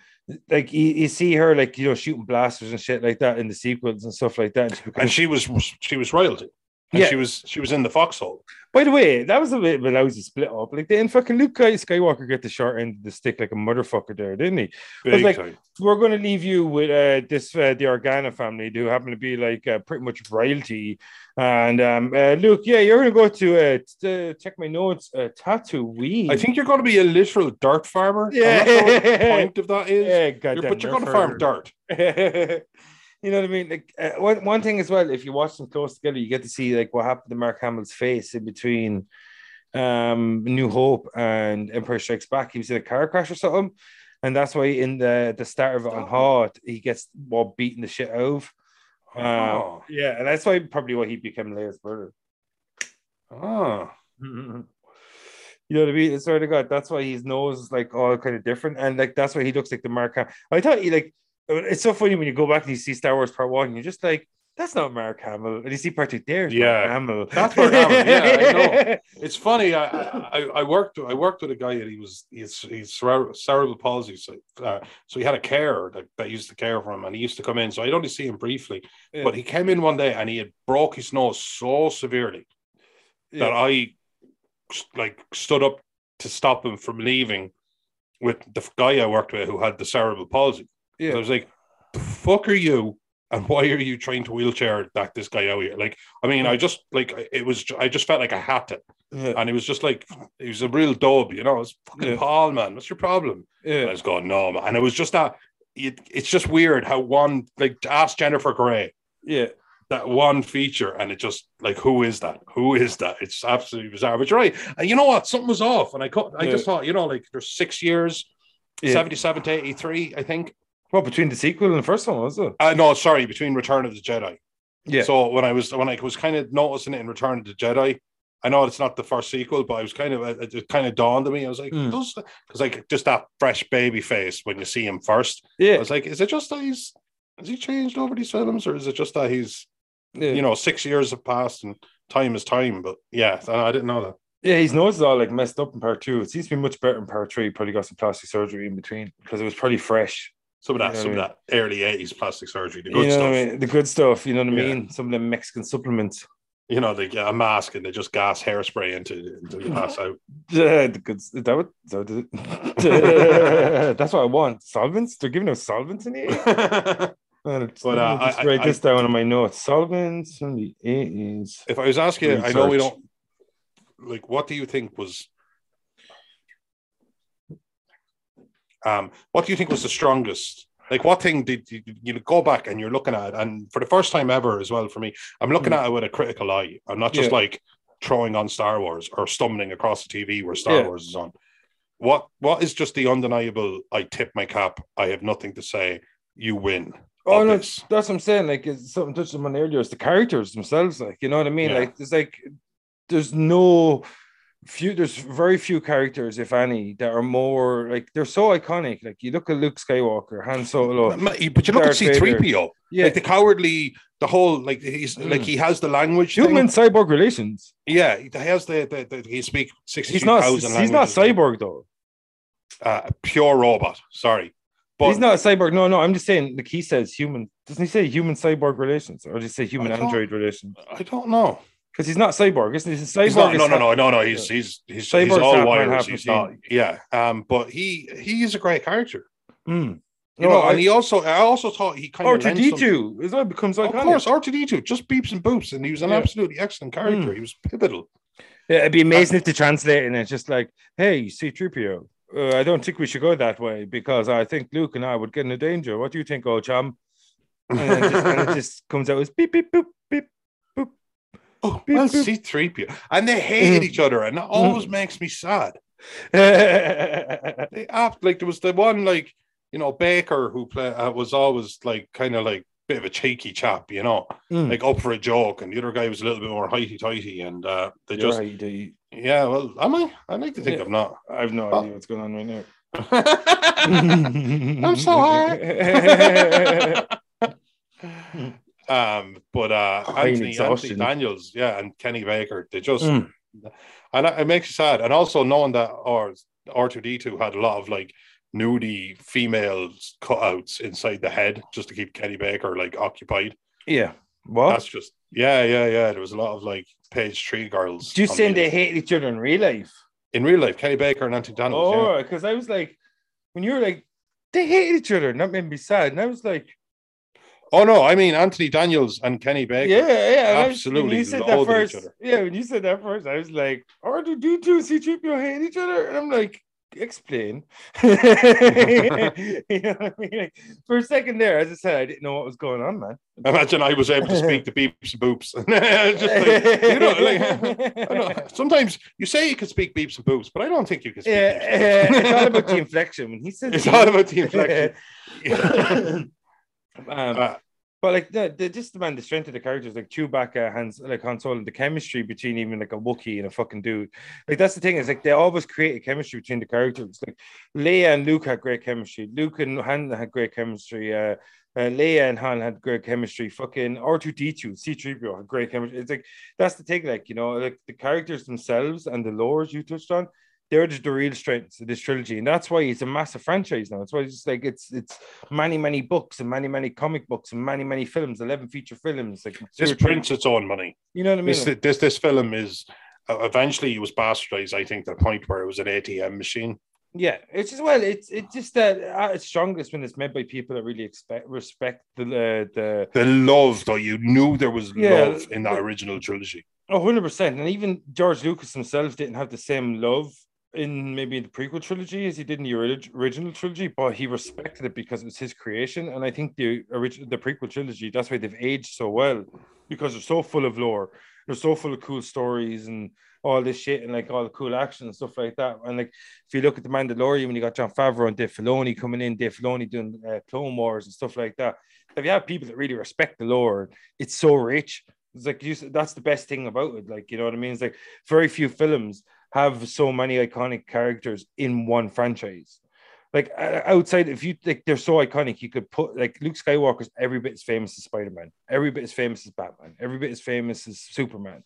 like you, you see her like you know shooting blasters and shit like that in the sequels and stuff like that. And she becomes- And she was she was royalty. And Yeah. she was she was in the foxhole. By the way, that was a bit of a lousy split up. Like then fucking Luke Skywalker get the short end of the stick like a motherfucker there, didn't he? Big like- time. we're going to leave you with uh, this uh, the Organa family who happen to be like uh, pretty much royalty. And um, uh, Luke, yeah, you're going to go to uh, t- uh, check my notes. Uh, Tatooine. I think you're going to be a literal dart farmer. Yeah. not sure what the point of that is. yeah, You're- goddamn but you're going to farm herder. you know what I mean? Like uh, one one thing as well. If you watch them close together, you get to see like what happened to Mark Hamill's face in between um New Hope and Empire Strikes Back. He was in a car crash or something, and that's why in the the start of it on Hoth, he gets well beating the shit out. of. Um, Oh. yeah, and that's why probably why he became Leia's brother. Oh. You know what I mean? I swear to God, that's why his nose is like all kind of different, and like that's why he looks like the Mark. Hamill. I thought he like it's so funny when you go back and you see Star Wars Part One, you're just like, that's not Mark Hamill, and you see Part Two, there's Yeah. Mark Hamill. That's Mark Hamill, yeah, I know. It's funny. I, I I worked I worked with a guy and he was he's he's cerebral palsy. So uh, so he had a carer that, that used to care for him, and he used to come in. So I'd only see him briefly, Yeah. but he came in one day and he had broke his nose so severely that Yeah. I like stood up to stop him from leaving with the guy I worked with who had the cerebral palsy. Yeah. I was like, "The fuck are you?" And why are you trying to wheelchair that this guy out here? Like, I mean, I just like it was. I just felt like I had to, yeah, and it was just like he was a real dub, you know. It's fucking Yeah. Paul, man. What's your problem? And I was going, no, man. And it was just that. It, it's just weird how one like ask Jennifer Grey yeah. that one feature, and it just like who is that? Who is that? It's absolutely bizarre. But you're right. And you know what? Something was off, and I cut, I Yeah. just thought, you know, like there's six years, Yeah. seventy-seven to eighty-three, I think. Well, between the sequel and the first one, was it? Uh, no, sorry, between Return of the Jedi. Yeah. So when I was when I was kind of noticing it in Return of the Jedi, I know it's not the first sequel, but I was kind of it it kind of dawned on me. I was like, Mm. because like just that fresh baby face when you see him first. Yeah. I was like, is it just that he's has he changed over these films, or is it just that he's yeah. you know six years have passed and time is time? But yeah, I I didn't know that. Yeah, his nose is all like messed up in part two. It seems to be much better in part three. Probably got some plastic surgery in between because it was pretty fresh. Some of that, You know some of that early '80s plastic surgery, the you good know stuff. I mean? The good stuff. You know what I Yeah. mean? Some of the Mexican supplements. You know, they get a mask and they just gas hairspray into until you pass out. Yeah, the good. That? Is that what- That's what I want. Solvents. They're giving us solvents in here. But, but uh, just I- write I- this down on my notes. Solvents from the eighties. if I was asking you, I know we don't like what do you think was um what do you think was the strongest like what thing did you, you go back and you're looking at and for the first time ever as well for me i'm looking Mm. at it with a critical eye i'm not just Yeah. like throwing on star wars or stumbling across the tv where star Yeah. wars is on what what is just the undeniable i tip my cap i have nothing to say you win Oh no, this. that's what I'm saying. Like it's something touched on earlier. It's the characters themselves. Like you know what I mean. Yeah. Like there's like there's no few. There's very few characters, if any, that are more like they're so iconic. Like you look at Luke Skywalker, Han Solo. but you look at Darth Vader. c3po Yeah, like the cowardly the whole like he's Mm. like he has the language thing. human cyborg relations. Yeah, he has the the, the he speak sixty He's not. He's not cyborg though. Uh, pure robot. Sorry, but he's not a cyborg. No, no. I'm just saying. Like he says, human. Doesn't he say human cyborg relations, or does he say human android relations? I don't know. Because he's not cyborg, isn't he? Cyborg He's not, is no, no, no, no, no. He's he's he's, he's all half man, wires. half He's not. Yeah. Um. But he he is a great character. Mm. You No, know, I- and he also I also thought he kind of to D two as well becomes like Of course, R two D two just beeps and boops, and he was an Yeah. absolutely excellent character. Mm. He was pivotal. Yeah, it'd be amazing if they translate and it's just like, hey, C3PO, uh, I don't think we should go that way because I think Luke and I would get into danger. What do you think, old chum? And, then just, and it just comes out as beep, beep, boop, beep. Oh, Beep, well, boop. C three PO, and they hated Mm. each other, and that always makes me sad. They apt like there was the one like you know Baker who play, uh, was always like kind of like bit of a cheeky chap, you know, Mm. like up for a joke, and the other guy was a little bit more heighty tighty, and uh, they just right, yeah, well, am I? I like to think Yeah. I'm not. I have no Oh. idea what's going on right now. I'm so high. Um, but uh, Anthony, Anthony. Daniels, yeah, and Kenny Baker, they just Mm. and it makes you sad. And also knowing that R R two D two had a lot of like nudie females cutouts inside the head just to keep Kenny Baker like occupied. yeah. What? That's just yeah, yeah, yeah. There was a lot of like page three girls. Do you saying they hate each other in real life? in real life? Kenny Baker and Anthony Daniels. Oh, because I was like, when you were like, they hate each other, and that made me sad. And I was like, Oh no, I mean Anthony Daniels and Kenny Baker. yeah, yeah. and I was- absolutely when you said that first, yeah, when you said that first, I was like, or do do two C three PO hate each other? And I'm like, explain. you know what I mean? Like, for a second there, as I said, I didn't know what was going on, man. Imagine I was able to speak to beeps and boops. Just like, you know, like, I don't- sometimes you say you can speak beeps and boops, but I don't think you can speak. yeah, and it's all about the inflection. When he said It's all about the inflection. um, Uh, but like the, the just man, the strength of the characters, like Chewbacca, Hans, like Han Solo, the chemistry between even like a Wookiee and a fucking dude. Like that's the thing is like they always create a chemistry between the characters. Like Leia and Luke had great chemistry. Luke and Han had great chemistry. Uh, uh, Leia and Han had great chemistry. Fucking R2D2, C3PO had great chemistry. It's like that's the thing, like you know, like the characters themselves and the lores you touched on, they're just the real strengths of this trilogy, and that's why it's a massive franchise now. That's why it's just like it's it's many many books and many many comic books and many many films, eleven feature films. Like this prints its own money. you know what I mean? This this this film is uh, eventually it was bastardized. I think to the point where it was an ATM machine. Yeah, it's just well, it's it's just that at its strongest when it's made by people that really expect respect the uh, the The love, though, you knew there was Yeah, love in that the- original trilogy. Oh, 100%. And even George Lucas himself didn't have the same love in maybe the prequel trilogy as he did in the orig- original trilogy, but he respected it because it was his creation. And I think the original, the prequel trilogy, that's why they've aged so well because they're so full of lore. They're so full of cool stories and all this shit and like all the cool action and stuff like that. And like if you look at the Mandalorian, when you got Jon Favreau and Dave Filoni coming in, Dave Filoni doing uh, Clone Wars and stuff like that. If you have people that really respect the lore, it's so rich. It's like you, that's the best thing about it. Like you know what I mean? It's like very few films have so many iconic characters in one franchise. Like outside, if you like, they're so iconic. You could put like Luke Skywalker's every bit as famous as Spider Man, every bit as famous as Batman, every bit as famous as Superman.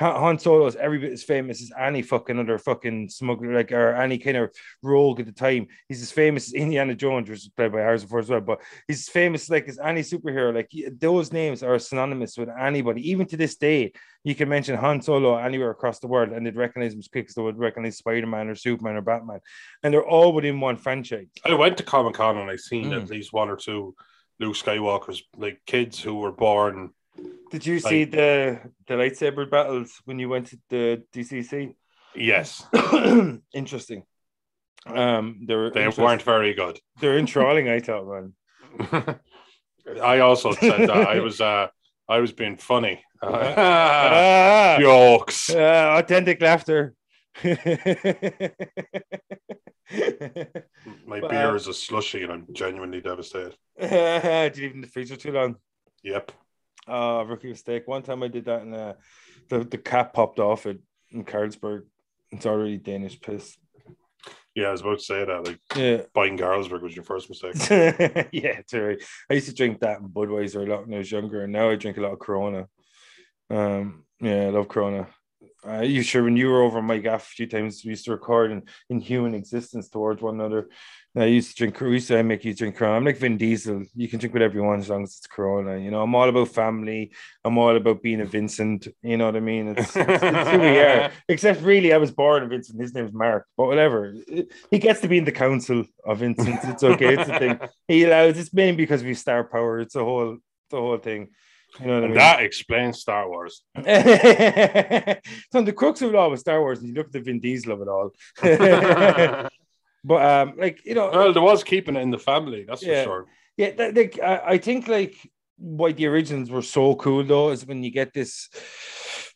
Han Solo is every bit as famous as any fucking other fucking smuggler, like or any kind of rogue at the time. He's as famous as Indiana Jones, which was played by Harrison Ford as well. But he's as famous like as any superhero. Like he- those names are synonymous with anybody. Even to this day, you can mention Han Solo anywhere across the world, and they'd recognize him as quick as they would recognize Spider Man or Superman or Batman. And they're all within one franchise. I went to Comic Con and I seen Mm. at least one or two Luke Skywalkers, like kids who were born. Did you see the the lightsaber battles when you went to the DCC? Yes, Interesting. Um, they were they interest- weren't very good. They're enthralling. I thought, man. I also said that I was uh I was being funny. Ah, Jokes. uh, authentic laughter. My beer is a slushy and I'm genuinely devastated. Did you leave in the freezer too long? Yep. Uh, rookie mistake. One time I did that and uh, the, the cap popped off it in Carlsberg. It's already Danish piss. Yeah, I was about to say that. Like Yeah. buying Carlsberg was your first mistake. yeah, it's right. I used to drink that and Budweiser a lot when I was younger, and now I drink a lot of Corona. Um, yeah, I love Corona. Uh, you sure when you were over my gaff a few times, we used to record in, in human existence towards one another. I used to drink. We used to make you drink Corona. I'm like Vin Diesel. You can drink whatever you want as long as it's Corona. You know, I'm all about family. I'm all about being a Vincent. You know what I mean? It's, it's, it's who we are. Except really, I was born a Vincent. His name's Mark. But whatever. He gets to be in the council of Vincent. It's okay. It's a thing. He allows. It's mainly because we star power. It's a whole the whole thing. You know what I And mean? that explains Star Wars. so the crux of it all with Star Wars, and you look at the Vin Diesel of it all. but um, like you know, well, there was keeping it in the family, that's Yeah. for sure. yeah, that, like I, I think like why the originals were so cool though is when you get this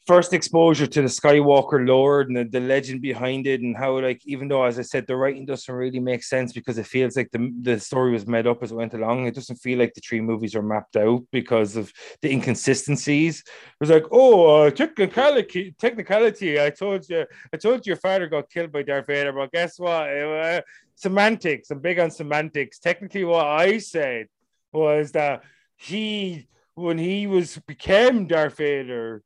first exposure to the Skywalker lore and the, the legend behind it, and how like even though as I said the writing doesn't really make sense because it feels like the the story was made up as it went along. It doesn't feel like the three movies are mapped out because of the inconsistencies. It was like, oh, uh, technicality, technicality. I told you, I told you your father got killed by Darth Vader, but guess what? Uh, semantics. I'm big on semantics. Technically, what I said was that he, when he was became Darth Vader,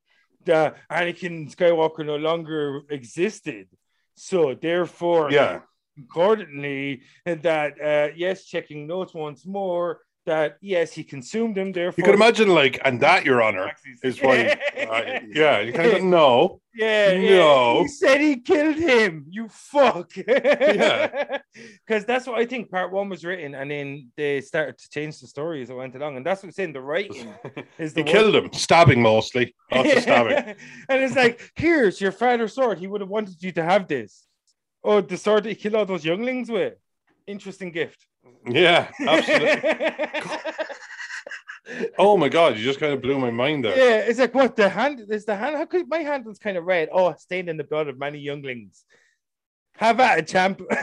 the Anakin Skywalker no longer existed. So therefore, Yeah. accordingly, that uh, yes, checking notes once more. That yes, he consumed him. Therefore, You can imagine, like, and that, Your Honor, is why. uh, yeah, you kind of no. Yeah, yeah. No. He said he killed him. You fuck. Yeah. Because that's what I think part one was written, and then they started to change the story as it went along. And that's what I'm saying. The writing is the He killed him, stabbing mostly. Lots of stabbing. and it's like, here's your father's sword. He would have wanted you to have this. Oh, the sword that he killed all those younglings with. Interesting gift. Yeah, absolutely. Oh my god, you just kind of blew my mind there. Yeah, it's like what the hand is the hand. How could my hand was kind of red? Oh, stained in the blood of many younglings. Have at it, champ.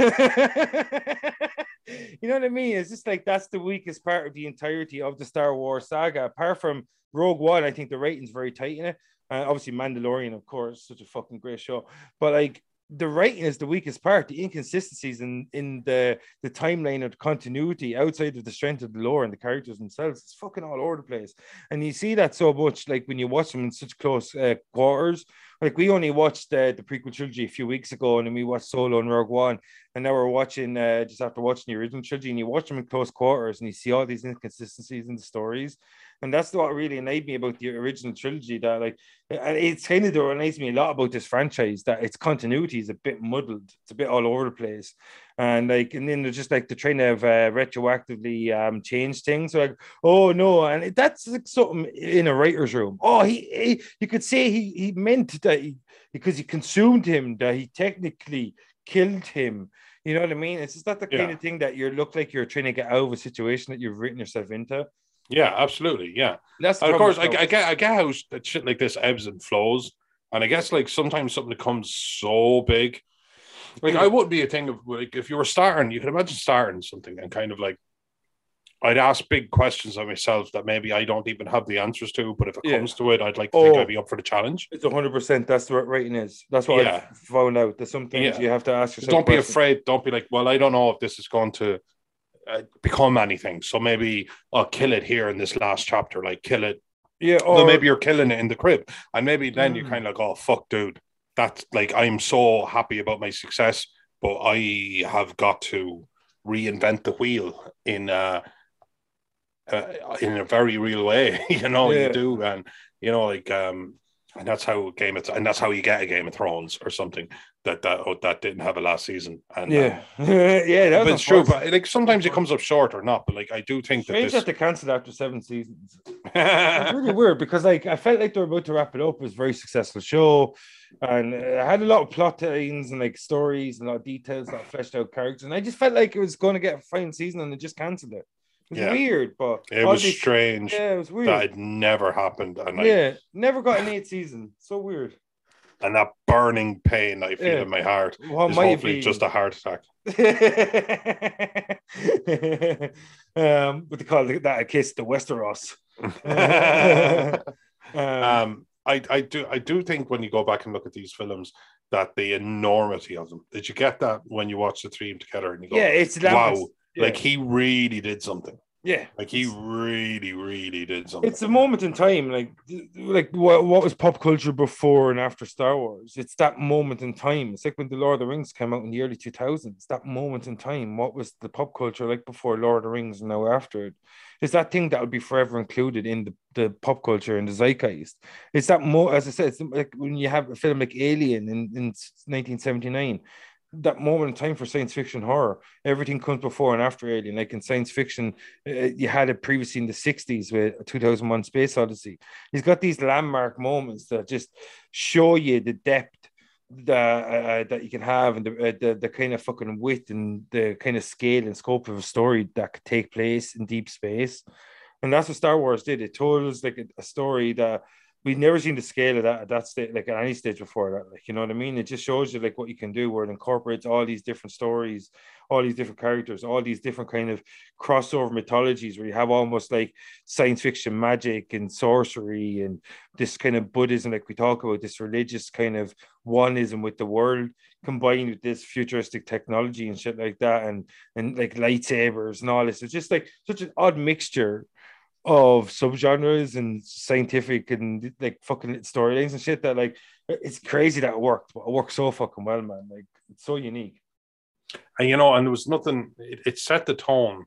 you know what I mean? It's just like that's the weakest part of the entirety of the Star Wars saga. Apart from Rogue One, I think the rating's very tight in it. Uh, obviously, Mandalorian, of course, such a fucking great show. But like the writing is the weakest part. The inconsistencies in in the the timeline of the continuity outside of the strength of the lore and the characters themselves, it's fucking all over the place. And you see that so much, like when you watch them in such close uh, quarters. Like we only watched uh, the prequel trilogy a few weeks ago, and then we watched Solo and Rogue One, and now we're watching uh, just after watching the original trilogy, and you watch them in close quarters, and you see all these inconsistencies in the stories, and that's what really annoyed me about the original trilogy. That like, it's kind of that annoys me a lot about this franchise that its continuity is a bit muddled, it's a bit all over the place, and like, and then just like the trying to have uh, retroactively um change things. So like, oh no, and that's like something in a writer's room. Oh, he, he you could say he he meant that he because he consumed him that he technically killed him. You know what I mean? It's just not the kind Yeah. of thing that you look like you're trying to get out of a situation that you've written yourself into. Yeah, absolutely. Yeah. That's of course, I, I get I get how shit like this ebbs and flows, and I guess like sometimes something becomes so big, like hmm. I wouldn't be a thing of like if you were starting, you could imagine starting something and kind of like I'd ask big questions of myself that maybe I don't even have the answers to, but if it Yeah. comes to it, I'd like to think Oh. I'd be up for the challenge. It's hundred percent. That's what writing is. That's what Yeah. I found out. There's some things Yeah. you have to ask yourself. don't be questions. afraid. Don't be like, well, I don't know if this is going to uh, become anything, so maybe I'll kill it here in this last chapter. Like kill it Yeah, or maybe you're killing it in the crib, and maybe then you're Mm. kind of like, "Oh fuck, dude, that's like I'm so happy about my success, but I have got to reinvent the wheel in uh, uh in a very real way." you know, Yeah. you do, and you know, like um, and that's how Game of and that's how you get a Game of Thrones or something that that oh, that didn't have a last season. And uh, yeah, yeah, that but it's true. But like sometimes it comes up short or not. But like I do think that Strange this. that they cancelled after seven seasons. It's really weird because like I felt like they were about to wrap it up. It was a very successful show, and uh, it had a lot of plot lines and like stories and a lot of details, a lot of fleshed out characters. And I just felt like it was going to get a fine season, and they just cancelled it. It was Yeah. weird, but it was strange. Yeah, it was weird. That had never happened, and I yeah, never got an eight season. So weird. and that burning pain I feel Yeah. in my heart What is might hopefully be just a heart attack. um, what they call that a kiss the Westeros. um, um, I, I do I do think when you go back and look at these films that the enormity of them. Did you get that when you watch the three together and you go, yeah, it's wow, yeah. like he really did something. Yeah, Like he really, really did something. it's a moment in time like like what, what was pop culture before and after star wars? It's that moment in time. It's like when the lord of the rings came out in the early 2000s that moment in time. What was the pop culture like before lord of the rings and now after it? It's that thing that will be forever included in the, the pop culture and the zeitgeist. It's that more as i said it's like when you have a film like alien in, in 1979 that moment in time for science fiction horror. Everything comes before and after Alien. Like in science fiction, uh, you had it previously in the 60s with 2001 Space Odyssey. He's got these landmark moments that just show you the depth that uh, that you can have and the, uh, the the kind of fucking width and the kind of scale and scope of a story that could take place in deep space. And that's what Star Wars did. It told us like a, a story that we've never seen the scale of that at that stage, like at any stage before that. Like, you know what I mean? It just shows you like what you can do where it incorporates all these different stories, all these different characters, all these different kind of crossover mythologies where you have almost like science fiction magic and sorcery and this kind of Buddhism, like we talk about, this religious kind of oneism with the world combined with this futuristic technology and shit like that, and and like lightsabers and all this. It's just like such an odd mixture of subgenres and scientific and like fucking storylines and shit that like it's crazy that it worked, but it worked so fucking well, man. Like it's so unique. and you know, and there was nothing. It, it set the tone,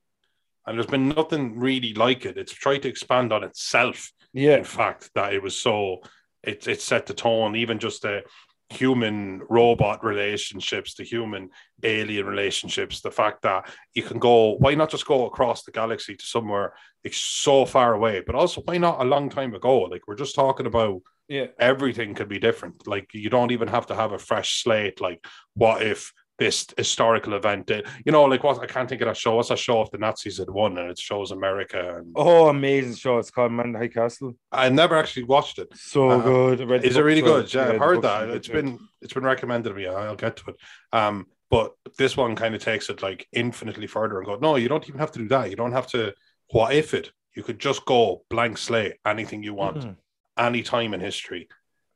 and there's been nothing really like it. It's tried to expand on itself. Yeah, In fact, that it was so. It it set the tone. Even just the human robot relationships, the human alien relationships, the fact that you can go. Why not just go across the galaxy to somewhere like so far away? But also, why not a long time ago? Like we're just talking about yeah, everything could be different. Like you don't even have to have a fresh slate. Like what if this historical event? You know, like what I can't think of that show. What's that show if the Nazis had won and it shows America? And oh, amazing show. It's called Man High Castle. I never actually watched it. So Uh, good. Is it really good? Yeah, I've heard that. It's been it's been recommended to me. I'll get to it. Um, but this one kind of takes it like infinitely further and go, no, you don't even have to do that. You don't have to. What if it? You could just go blank slate, anything you want, Mhm. any time in history,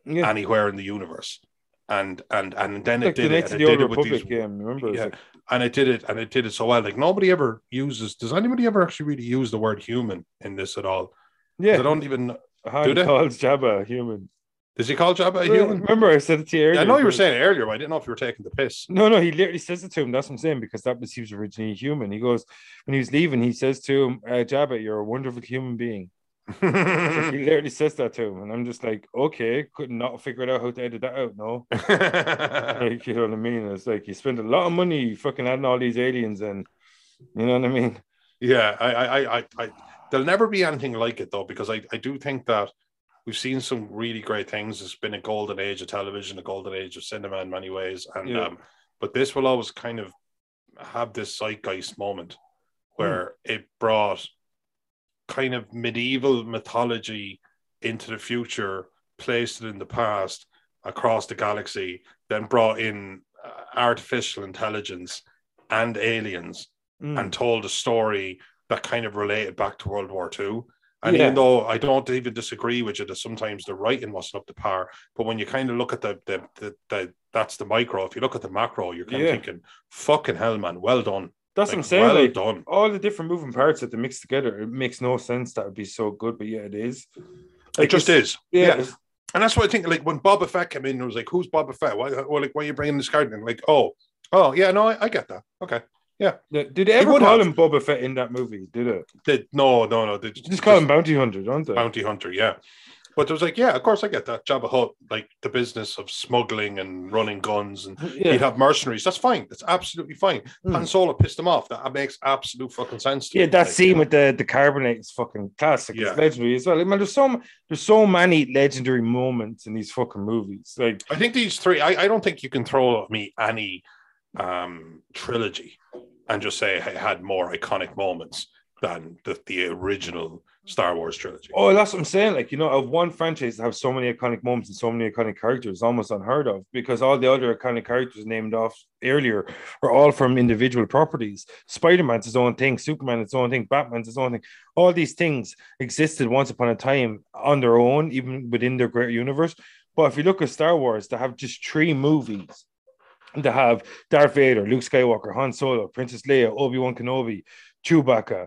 Yeah, anywhere in the universe, and and and then like it the did it. And it did it with Republic these, game. Remember? Yeah. like, and it did it, and it did it so well. Like nobody ever uses. Does anybody ever actually really use the word human in this at all? yeah. I don't even. Han do they? calls Jabba a human. Does he call Jabba a human? Remember, I said it to you earlier. Yeah, I know you were saying it earlier, but I didn't know if you were taking the piss. No, no, he literally says it to him. That's what I'm saying because that was he was originally human. He goes when he was leaving, he says to him, uh, "Jabba, you're a wonderful human being." He literally says that to him, and I'm just like, okay, could not figure out how to edit that out. No, like you know what I mean? It's like you spend a lot of money fucking adding all these aliens, and you know what I mean? yeah, I, I, I, I, I, there'll never be anything like it though, because I, I do think that we've seen some really great things. It's been a golden age of television, a golden age of cinema in many ways, and Yeah. um, but this will always kind of have this zeitgeist moment where it brought kind of medieval mythology into the future, placed it in the past across the galaxy, then brought in uh, artificial intelligence and aliens Mm. and told a story that kind of related back to World War II. And Yeah. even though I don't even disagree with you that sometimes the writing wasn't up to par, but when you kind of look at the the, the, the that's the micro. If you look at the macro, you're kind Yeah. of thinking, "Fucking hell, man! Well done! That's Like, what I'm saying. well like, done." all the different moving parts that they mix together, it makes no sense that would be so good, but yeah, it is. It just is. Yeah, Yeah. And that's what I think. Like when Boba Fett came in, it was like, "Who's Boba Fett? Why? Well, like, why are you bringing this card in?" Like, oh, oh, yeah, no, I, I get that. Okay, yeah. Did they ever call have. him Boba Fett in that movie? Did it? They, no, no, no. They Just call him Bounty Hunter, don't they? bounty hunter. Yeah, but it was like, yeah, of course, I get that. Jabba Hutt, like the business of smuggling and running guns, and Yeah. he'd have mercenaries. That's fine. That's absolutely fine. Hmm. Han Solo pissed him off. That makes absolute fucking sense. To Yeah, that Like, scene with the the carbonite is fucking classic. Yeah. It's legendary as well. I mean, there's so there's so many legendary moments in these fucking movies. Like, I think these three. I, I don't think you can throw at me any um trilogy and just say it had more iconic moments than the, the original Star Wars trilogy. oh, that's what I'm saying. Like, you know, of one franchise to have so many iconic moments and so many iconic characters, almost unheard of. Because all the other iconic characters named off earlier are all from individual properties. Spider Man's his own thing. Superman its own thing. Batman's his own thing. All these things existed once upon a time on their own, even within their great universe. But if you look at Star Wars, they have just three movies. They have Darth Vader, Luke Skywalker, Han Solo, Princess Leia, Obi Wan Kenobi, Chewbacca,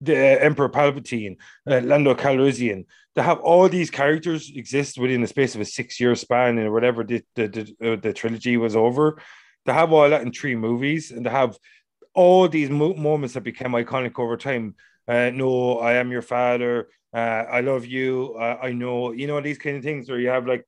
the Emperor Palpatine, uh, Lando Calrissian. To have all these characters exist within the space of a six-year span, and whatever the the, the, uh, the trilogy was over, to have all that in three movies, and to have all these mo- moments that became iconic over time. Uh, no, I am your father. Uh, I love you. Uh, I know, you know, these kind of things where you have like,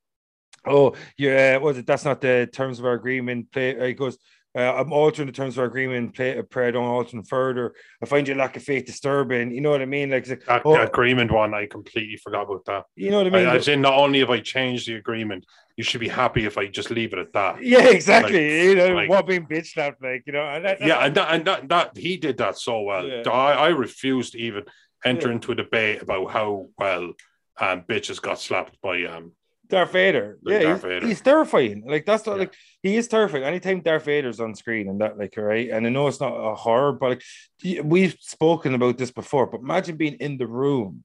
oh, yeah, was it? That's not the terms of our agreement. Play. It goes. Uh, I'm altering the terms of our agreement. Play a prayer. Don't alter them further. I find your lack of faith disturbing. You know what I mean? Like, like, That, oh, that agreement one, I completely forgot about that. you know what I mean? I, I saying not only have I changed the agreement, you should be happy if I just leave it at that. yeah, exactly. like- you know like- what being bitched at, like you know. And that, Yeah, and that, and that, that he did that so well. Yeah. I, I refuse to even enter Yeah. into a debate about how well um, bitches got slapped by um. Darth Vader. Like yeah, Darth he's, Vader. he's terrifying. Like that's not Yeah. like he is terrifying. Anytime Darth Vader's on screen and that, like, right. And I know it's not a horror, but like we've spoken about this before. But imagine being in the room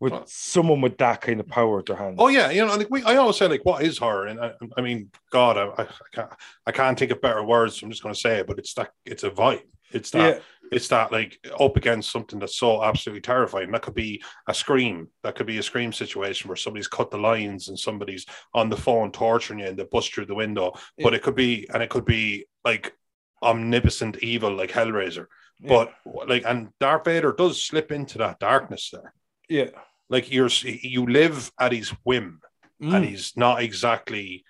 with someone with that kind of power at their hand. Oh yeah, you know, like we, I always say like, what is horror? And I, I mean, God, I, I can't, I can't think of better words. So I'm just going to say it, but it's that, it's a vibe. It's that, yeah, it's that like up against something that's so absolutely terrifying. That could be a scream. That could be a scream situation where somebody's cut the lines and somebody's on the phone torturing you and they bust through the window. But it could be, and it could be like omnipotent evil like Hellraiser. yeah, But like, and Darth Vader does slip into that darkness there. yeah. Like you're, you live at his whim, and Mm. he's not exactly,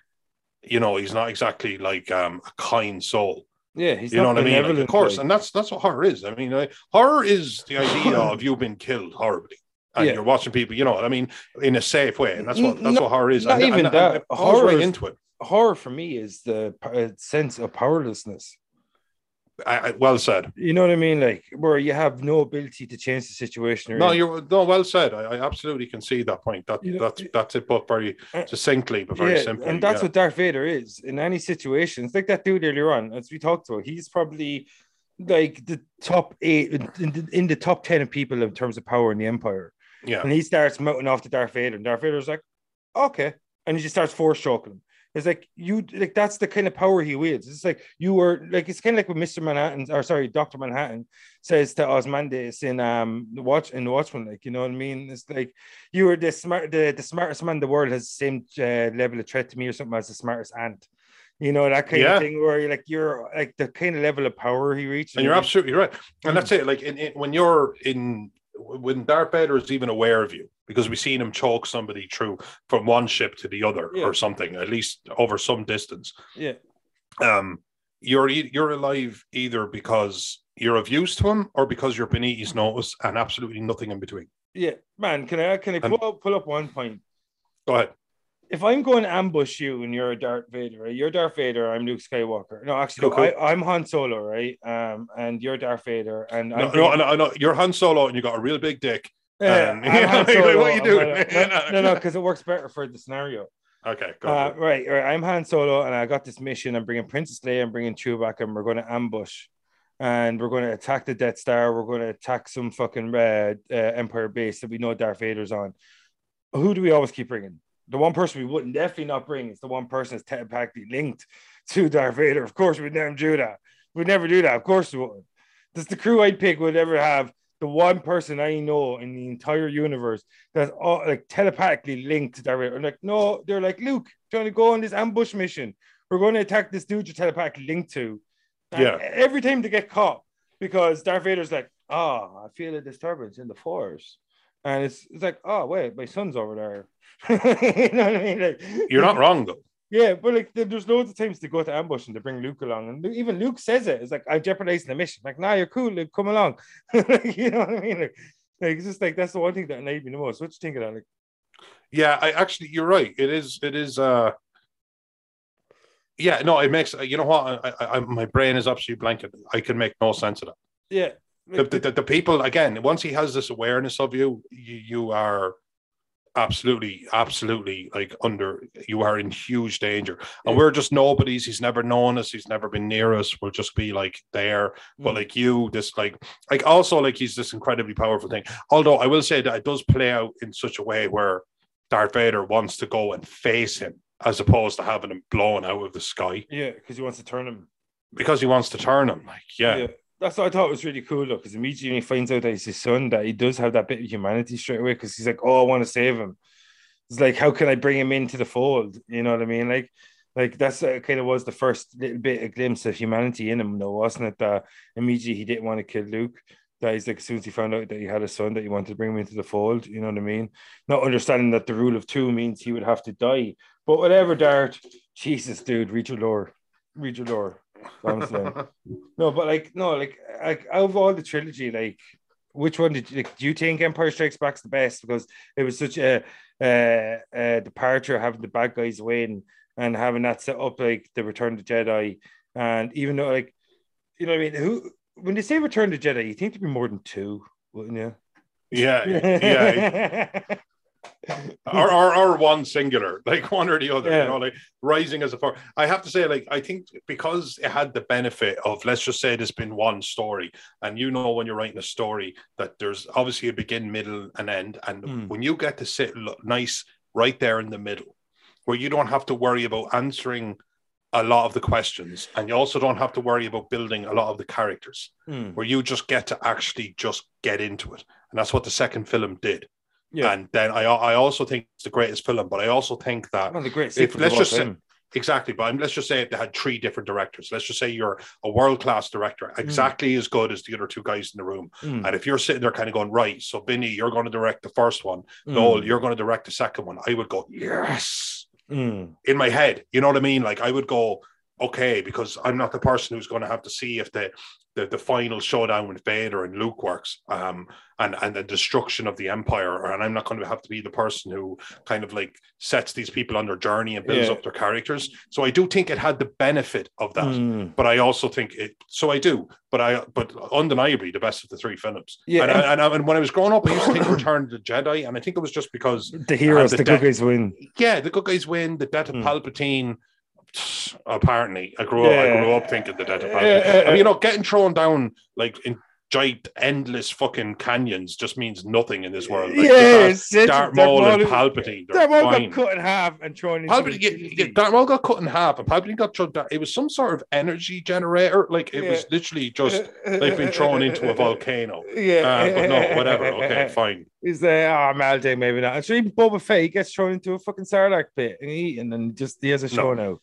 you know, he's not exactly like um, a kind soul. Yeah, he's You know what I mean? Like, of course, like- and that's that's what horror is. I mean, horror is the idea of you being killed horribly, and Yeah. you're watching people. You know what I mean? In a safe way, and that's what that's not- what horror is. not And- even and- that. Horror right is- into it. horror for me is the uh, sense of powerlessness. I, I, well said. You know what I mean? Like where you have no ability to change the situation. No, you're no well said. I, I absolutely can see that point. That You know, that's that's it, but very Uh, succinctly, but very yeah, simply. and that's yeah. what Darth Vader is in any situation. It's like that dude earlier on, as we talked about. He's probably like the top eight in the, in the top ten of people in terms of power in the Empire. yeah. And he starts mounting off to Darth Vader, and Darth Vader's like, "Okay," and he just starts force choking him. It's like you like that's the kind of power he wields. It's like you were like it's kind of like what Mister Manhattan or sorry Doctor Manhattan says to Ozymandias in um watch in the Watchmen. Like you know what I mean? It's like you were the smart the, the smartest man in the world has the same uh, level of threat to me or something as the smartest ant. You know that kind Yeah. of thing where you're like you're like the kind of level of power he reached. And you're absolutely right. And that's it. Like in, in, when you're in, when Darth Vader is even aware of you, because we've seen him choke somebody through from one ship to the other Yeah. or something, at least over some distance. yeah Um, you're you're alive either because you're of use to him or because you're beneath his notice and absolutely nothing in between. yeah man. Can I can I And- up, pull up one point? Go ahead. If I'm going to ambush you and you're a Darth Vader, right? You're Darth Vader, I'm Luke Skywalker. No, actually, Cool, I, I'm Han Solo, right? Um, and you're Darth Vader, and No, I'm no, no, no, you're Han Solo and you got a real big dick. Yeah, um, I'm like, what are you doing? no, no, because it works better for the scenario. Okay, go Uh, right, right. I'm Han Solo, and I got this mission. I'm bringing Princess Leia, I'm bringing Chewbacca, and we're going to ambush, and we're going to attack the Death Star. We're going to attack some fucking uh, uh, Empire base that we know Darth Vader's on. Who do we always keep bringing? The one person we wouldn't definitely not bring is the one person that's telepathically linked to Darth Vader. Of course, we'd never do that. We'd never do that. Of course, we wouldn't. Does the crew I'd pick would ever have the one person I know in the entire universe that's all like telepathically linked to Darth Vader. I'm like, no, they're like, Luke, trying to go on this ambush mission. We're going to attack this dude you're telepathically linked to. And Yeah. Every time they get caught, because Darth Vader's like, oh, I feel a disturbance in the force. And it's, it's like, oh, wait, my son's over there. you know what I mean? Like, You're not wrong though. yeah, but like there's loads of times to go to ambush and to bring Luke along, and even Luke says it. It's like I'm jeopardizing the mission. Like, nah, you're cool. Luke, come along. you know what I mean? Like, like it's just like that's the one thing that annoyed me the most. What you think of that? Like, Yeah, I actually you're right. It is it is uh yeah, no, it makes you know what I, I, I my brain is absolutely blanket. I can make no sense of that. yeah, The, the, the, people again, once he has this awareness of you, you, you are absolutely, absolutely like under you are in huge danger. And Yeah. we're just nobodies. He's never known us, he's never been near us. We'll just be like there. But mm, like you, this like like also like he's this incredibly powerful thing. Although I will say that it does play out in such a way where Darth Vader wants to go and face him as opposed to having him blown out of the sky yeah, because he wants to turn him. because he wants to turn him. Like, yeah, that's what I thought was really cool though, because immediately when he finds out that it's his son, that he does have that bit of humanity straight away, because he's like, "Oh, I want to save him." It's like, how can I bring him into the fold? You know what I mean? Like, like that's uh, kind of was the first little bit of glimpse of humanity in him, though, wasn't it? That immediately he didn't want to kill Luke. That he's like, as soon as he found out that he had a son, that he wanted to bring him into the fold. You know what I mean? Not understanding that the rule of two means he would have to die. But whatever, Dart. Jesus, dude, read your lore, read your lore. No, but like no, like like out of all the trilogy, like which one did you like, do you think Empire Strikes Back's the best because it was such a uh, uh departure having the bad guys win and having that set up like the Return of the Jedi, and even though like you know what I mean, who when they say Return of the Jedi, you think there'd be more than two, wouldn't you? Yeah, yeah. or, or, or one singular, like one or the other, Yeah. you know, like rising as a far. I have to say, like, I think because it had the benefit of, let's just say there's been one story, and you know, when you're writing a story, that there's obviously a begin, middle, and end. And Mm. when you get to sit nice right there in the middle, where you don't have to worry about answering a lot of the questions, and you also don't have to worry about building a lot of the characters, Hmm. where you just get to actually just get into it. And that's what the second film did. Yeah. And then I I also think it's the greatest film, but I also think that One of the greatest. If- let's just say- exactly. But let's just say they had three different directors. Let's just say you're a world class director, exactly as good as the other two guys in the room. Mm, And if you're sitting there kind of going, right, so Binny, you're going to direct the first one, mm, Noel, you're going to direct the second one, I would go, yes, mm, in my head. You know what I mean? Like I would go, okay, because I'm not the person who's going to have to see if the the, the final showdown with Vader and Luke works, um, and and the destruction of the Empire, and I'm not going to have to be the person who kind of like sets these people on their journey and builds Yeah. up their characters. So I do think it had the benefit of that, mm. but I also think it. So I do, but I but undeniably the best of the three films. Yeah. and, I, and, I, and when I was growing up, I used to think Return of the Jedi, and I think it was just because The heroes, the the, death- good guys win. yeah, the good guys win. The death of Hmm. Palpatine. Apparently, I grew up. I Yeah. grew up thinking the death of Yeah, Palpatine. yeah, I mean, you know, getting thrown down like in giant, endless fucking canyons just means nothing in this world. Like, yes, Darth, Darth Maul and Palpatine. Darth Maul got cut in half and thrown into Palpatine, yeah, yeah, Darth Maul got cut in half, and Palpatine got thrown down. It was some sort of energy generator. Like it was literally just like being thrown into a volcano. Yeah, Uh, but no, whatever. Okay, fine. Is there. Oh, Malday, maybe not. I'm sure even Boba Fett he gets thrown into a fucking Sarlacc pit and he and just he has a show now.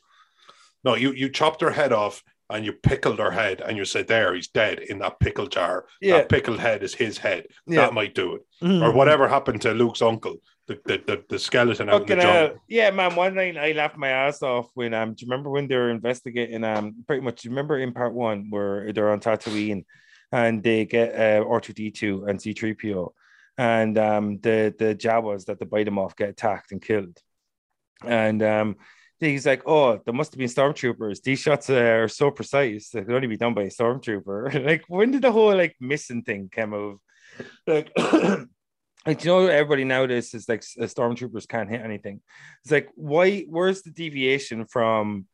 No, you you chopped her head off and you pickled her head, and you said, "There, he's dead in that pickle jar." Yeah, That pickled head is his head. yeah. That might do it. Mhm. Or whatever happened to Luke's uncle, the the, the, the skeleton out in the jungle. Yeah, man. One night I laughed my ass off when um. Do you remember when they were investigating um? Pretty much. Do you remember in part one where they're on Tatooine, and they get uh, R two D two and C three PO, and um the the Jawas that they bite them off get attacked and killed, and um. He's like, oh, there must have been stormtroopers. These shots are so precise; they could only be done by a stormtrooper. like, when did the whole like missing thing come out? Like, like you know, everybody nowadays is like stormtroopers can't hit anything. It's like, why? Where's the deviation from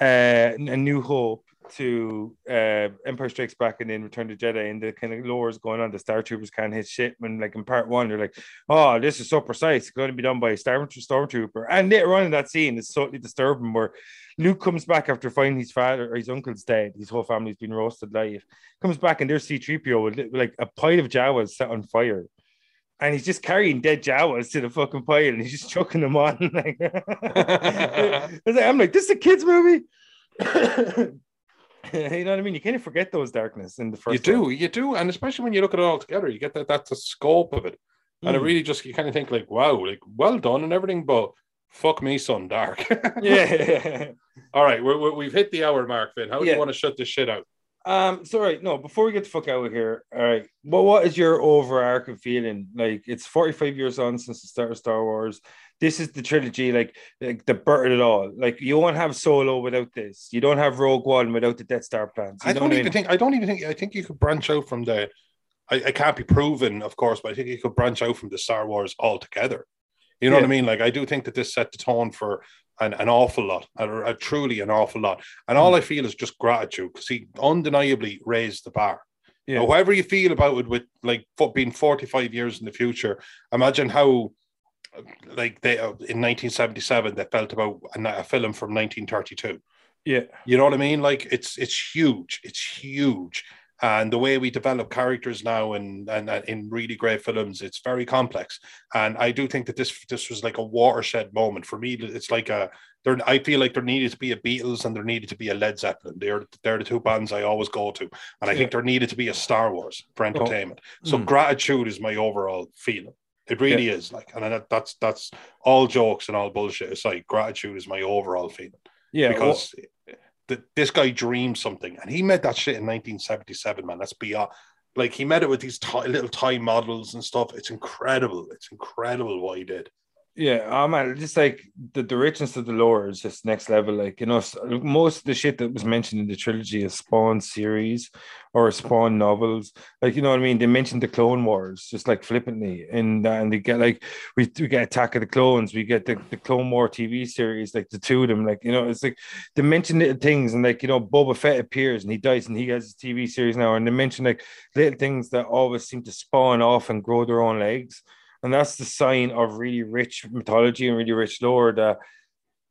uh, A New Hope to uh, Empire Strikes Back and then Return to Jedi and the kind of lore is going on? The Star Troopers can't hit shit. When like in part one, they're like, oh, this is so precise. It's going to be done by a Star Stormtrooper. And later on in that scene, it's totally disturbing where Luke comes back after finding his father or his uncle's dead. His whole family's been roasted alive. Comes back and there's C3PO with like a pile of Jawas set on fire. And he's just carrying dead Jawas to the fucking pile and he's just chucking them on. Like, I'm like, this is a kids' movie. you know what I mean? You kind of forget those darkness in the first. You do, one. you do, and especially when you look at it all together, you get that that's the scope of it, and it Mm. really just you kind of think like, wow, like well done and everything, but fuck me, son, dark. Yeah. All right, we're, we're, we've hit the hour mark, Finn. How do Yeah. you want to shut this shit out? Um, so right, no, before we get the fuck out of here, all right. Well, what is your overarching feeling? Like it's 45 years on since the start of Star Wars. This is the trilogy, like like the birth of it all. Like you won't have solo without this. You don't have Rogue One without the Death Star plans. You I don't even mean? think. I don't even think. I think you could branch out from the. I, I can't be proven, of course, but I think you could branch out from the Star Wars altogether. You know what I mean? Like I do think that this set the tone for an, an awful lot, a, a truly an awful lot. And all I feel is just gratitude because he undeniably raised the bar. Yeah. Now, however you feel about it, with like being forty five years in the future, imagine how. Like they uh, in 1977, they felt about a, a film from 1932. Yeah. You know what I mean? Like it's it's huge. It's huge. And the way we develop characters now and and in really great films it's very complex. And i do think that this this was like a watershed moment for me. It's like a there i feel like there needed to be a beatles and there needed to be a led zeppelin. They're they're the two bands i always go to. And i Yeah. think there needed to be a star wars for entertainment. So Mm. gratitude is my overall feeling. It really is like and that, that's that's all jokes and all bullshit aside gratitude is my overall feeling. Yeah, because th- this guy dreamed something and he made that shit in 1977 man. That's beyond like he made it with these ti- little toy models and stuff. It's incredible. It's incredible what he did Yeah, oh man, just like the, the richness of the lore is just next level. Like, you know, most of the shit that was mentioned in the trilogy is Spawn series or Spawn novels. Like, you know what I mean? They mentioned the Clone Wars just like flippantly. And, uh, and they get like, we, we get Attack of the Clones, we get the, the Clone War TV series, like the two of them. Like, you know, it's like they mention little things and like, you know, Boba Fett appears and he dies and he has his TV series now. And they mention like little things that always seem to spawn off and grow their own legs. And that's the sign of really rich mythology and really rich lore that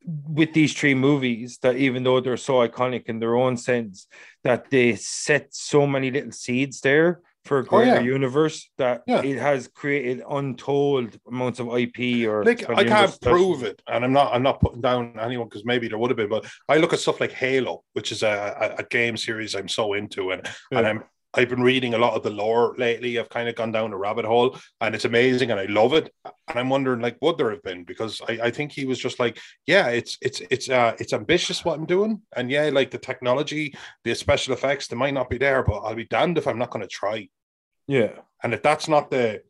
with these three movies, that even though they're so iconic in their own sense, that they set so many little seeds there for a Oh, yeah. greater universe that Yeah. it has created untold amounts of IP or like i can't prove it and i'm not i'm not putting down anyone because maybe there would have been but i look at stuff like halo which is a, a, a game series i'm so into and and i'm I've been reading a lot of the lore lately. I've kind of gone down a rabbit hole and it's amazing and I love it. And I'm wondering like would there have been because I, I think he was just like, yeah, it's it's it's uh it's ambitious what I'm doing. And yeah, like the technology, the special effects, they might not be there, but I'll be damned if I'm not gonna try. Yeah. And if that's not the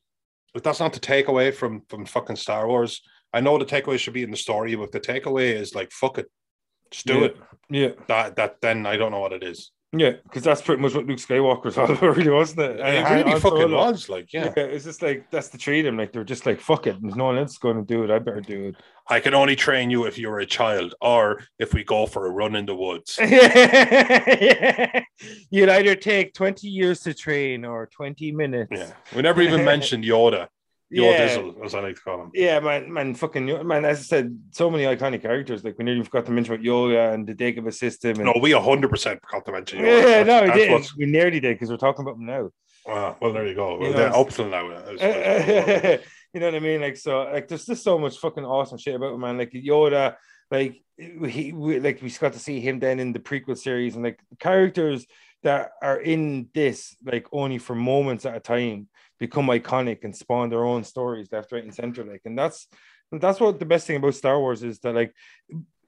if that's not the takeaway from from fucking Star Wars, I know the takeaway should be in the story, but the takeaway is like fuck it. Just do yeah. it. Yeah. That that then I don't know what it is. Yeah. Because that's pretty much what Luke Skywalker was all about, really, wasn't it? It really Han fucking Solo. was like, yeah. Yeah. It's just like that's the treat them. Like they're just like, fuck it. There's no one else going to do it. I better do it. I can only train you if you're a child, or if we go for a run in the woods. You'd either take 20 years to train or 20 minutes. Yeah, we never even mentioned Yoda, Yeah. Dizzle, as I like to call him. Yeah, man, man, fucking man. As I said, so many iconic characters. Like we nearly forgot to mention about Yoda and the Dagobah system. And, No, we hundred percent forgot to mention Yoda. yeah, That's- no, we did. what's- We nearly did because we're talking about them now. Ah, well, there you go. You know, They're it's- up till now. It's- you know what I mean? Like so, like there's just so much fucking awesome shit about him, man. Like Yoda, like he, we, like we got to see him then in the prequel series, and like characters that are in this, like only for moments at a time, become iconic and spawn their own stories left, right, and center. Like, and that's that's what the best thing about Star Wars is that like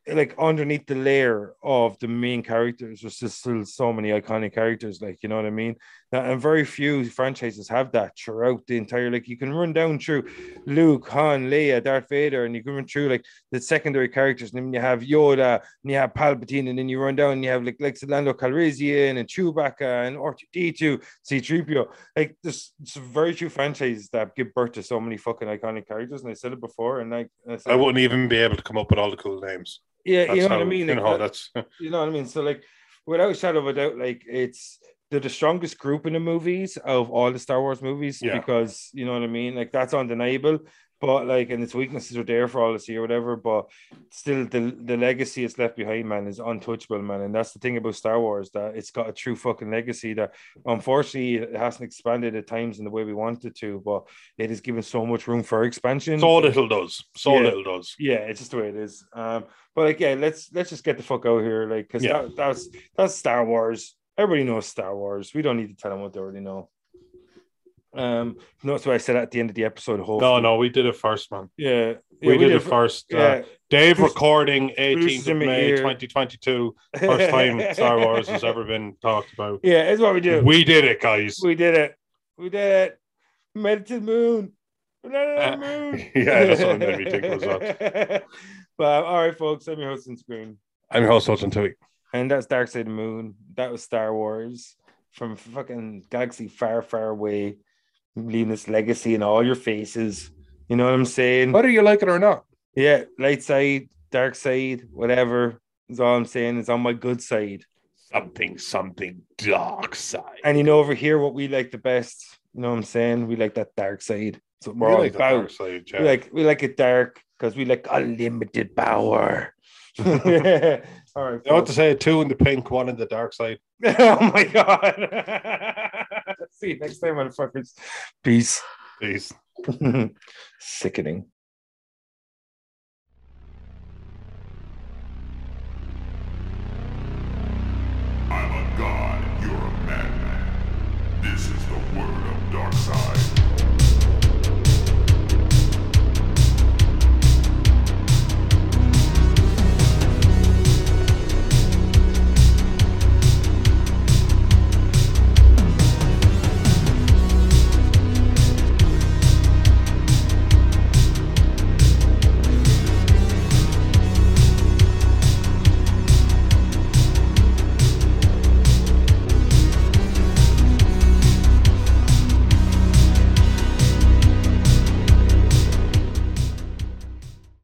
like underneath the layer of the main characters there's just still so many iconic characters like you know what i mean Uh, and very few franchises have that throughout the entire like you can run down through luke han leia darth vader and you can run through like the secondary characters and then you have yoda and you have palpatine and then you run down and you have like like Lando Calrissian and chewbacca and r2d2 c3po like there's some very few franchises that give birth to so many fucking iconic characters and i said it before and like I said, I wouldn't even be able to come up with all the cool names. yeah That's you know how, what i mean You know, that- that's you know what I mean? So like without a shadow of a doubt, like it's they're the strongest group in the movies of all the Star Wars movies Yeah. because you know what I mean? Like that's undeniable. But like and its weaknesses are there for all to see or whatever. But still the the legacy it's left behind, man, is untouchable, man. And that's the thing about Star Wars, that it's got a true fucking legacy that unfortunately it hasn't expanded at times in the way we wanted to, but it is given so much room for expansion. so little does. So Yeah. little does. Yeah, it's just the way it is. Um, but like, yeah, let's let's just get the fuck out here, like, because Yeah. that, that's that's Star Wars. Everybody knows Star Wars. We don't need to tell them what they already know. Um, that's what I said at the end of the episode. No, Hopefully. no, we did it first, man. yeah, We, yeah, did, it first. Uh, Yeah, Dave Bruce- recording 18th of May ear. 2022. First time Star Wars has ever been talked about. yeah, it's what we do. We did it, guys. We did it. We did it. We made it to the moon. We landed on the Uh, moon. yeah, that's what made me think it was that. but all right, folks, I'm your host on screen. I'm your host, Hudson Tui. And that's Dark Side of the Moon. That was Star Wars from fucking galaxy far, far away, leaving this legacy in all your faces. You know what I'm saying? Whether you like it or not. Yeah, light side, dark side, whatever is all I'm saying. Is on my good side. Something, something dark side. And you know, over here, what we like the best, you know what I'm saying? We like that dark side. That's what we're We all like about. dark side, yeah. We like we like it dark because we like unlimited power. All right. I want to say two in the pink, one in the dark side. oh my god. See you next time, motherfuckers. Peace. Peace. Sickening.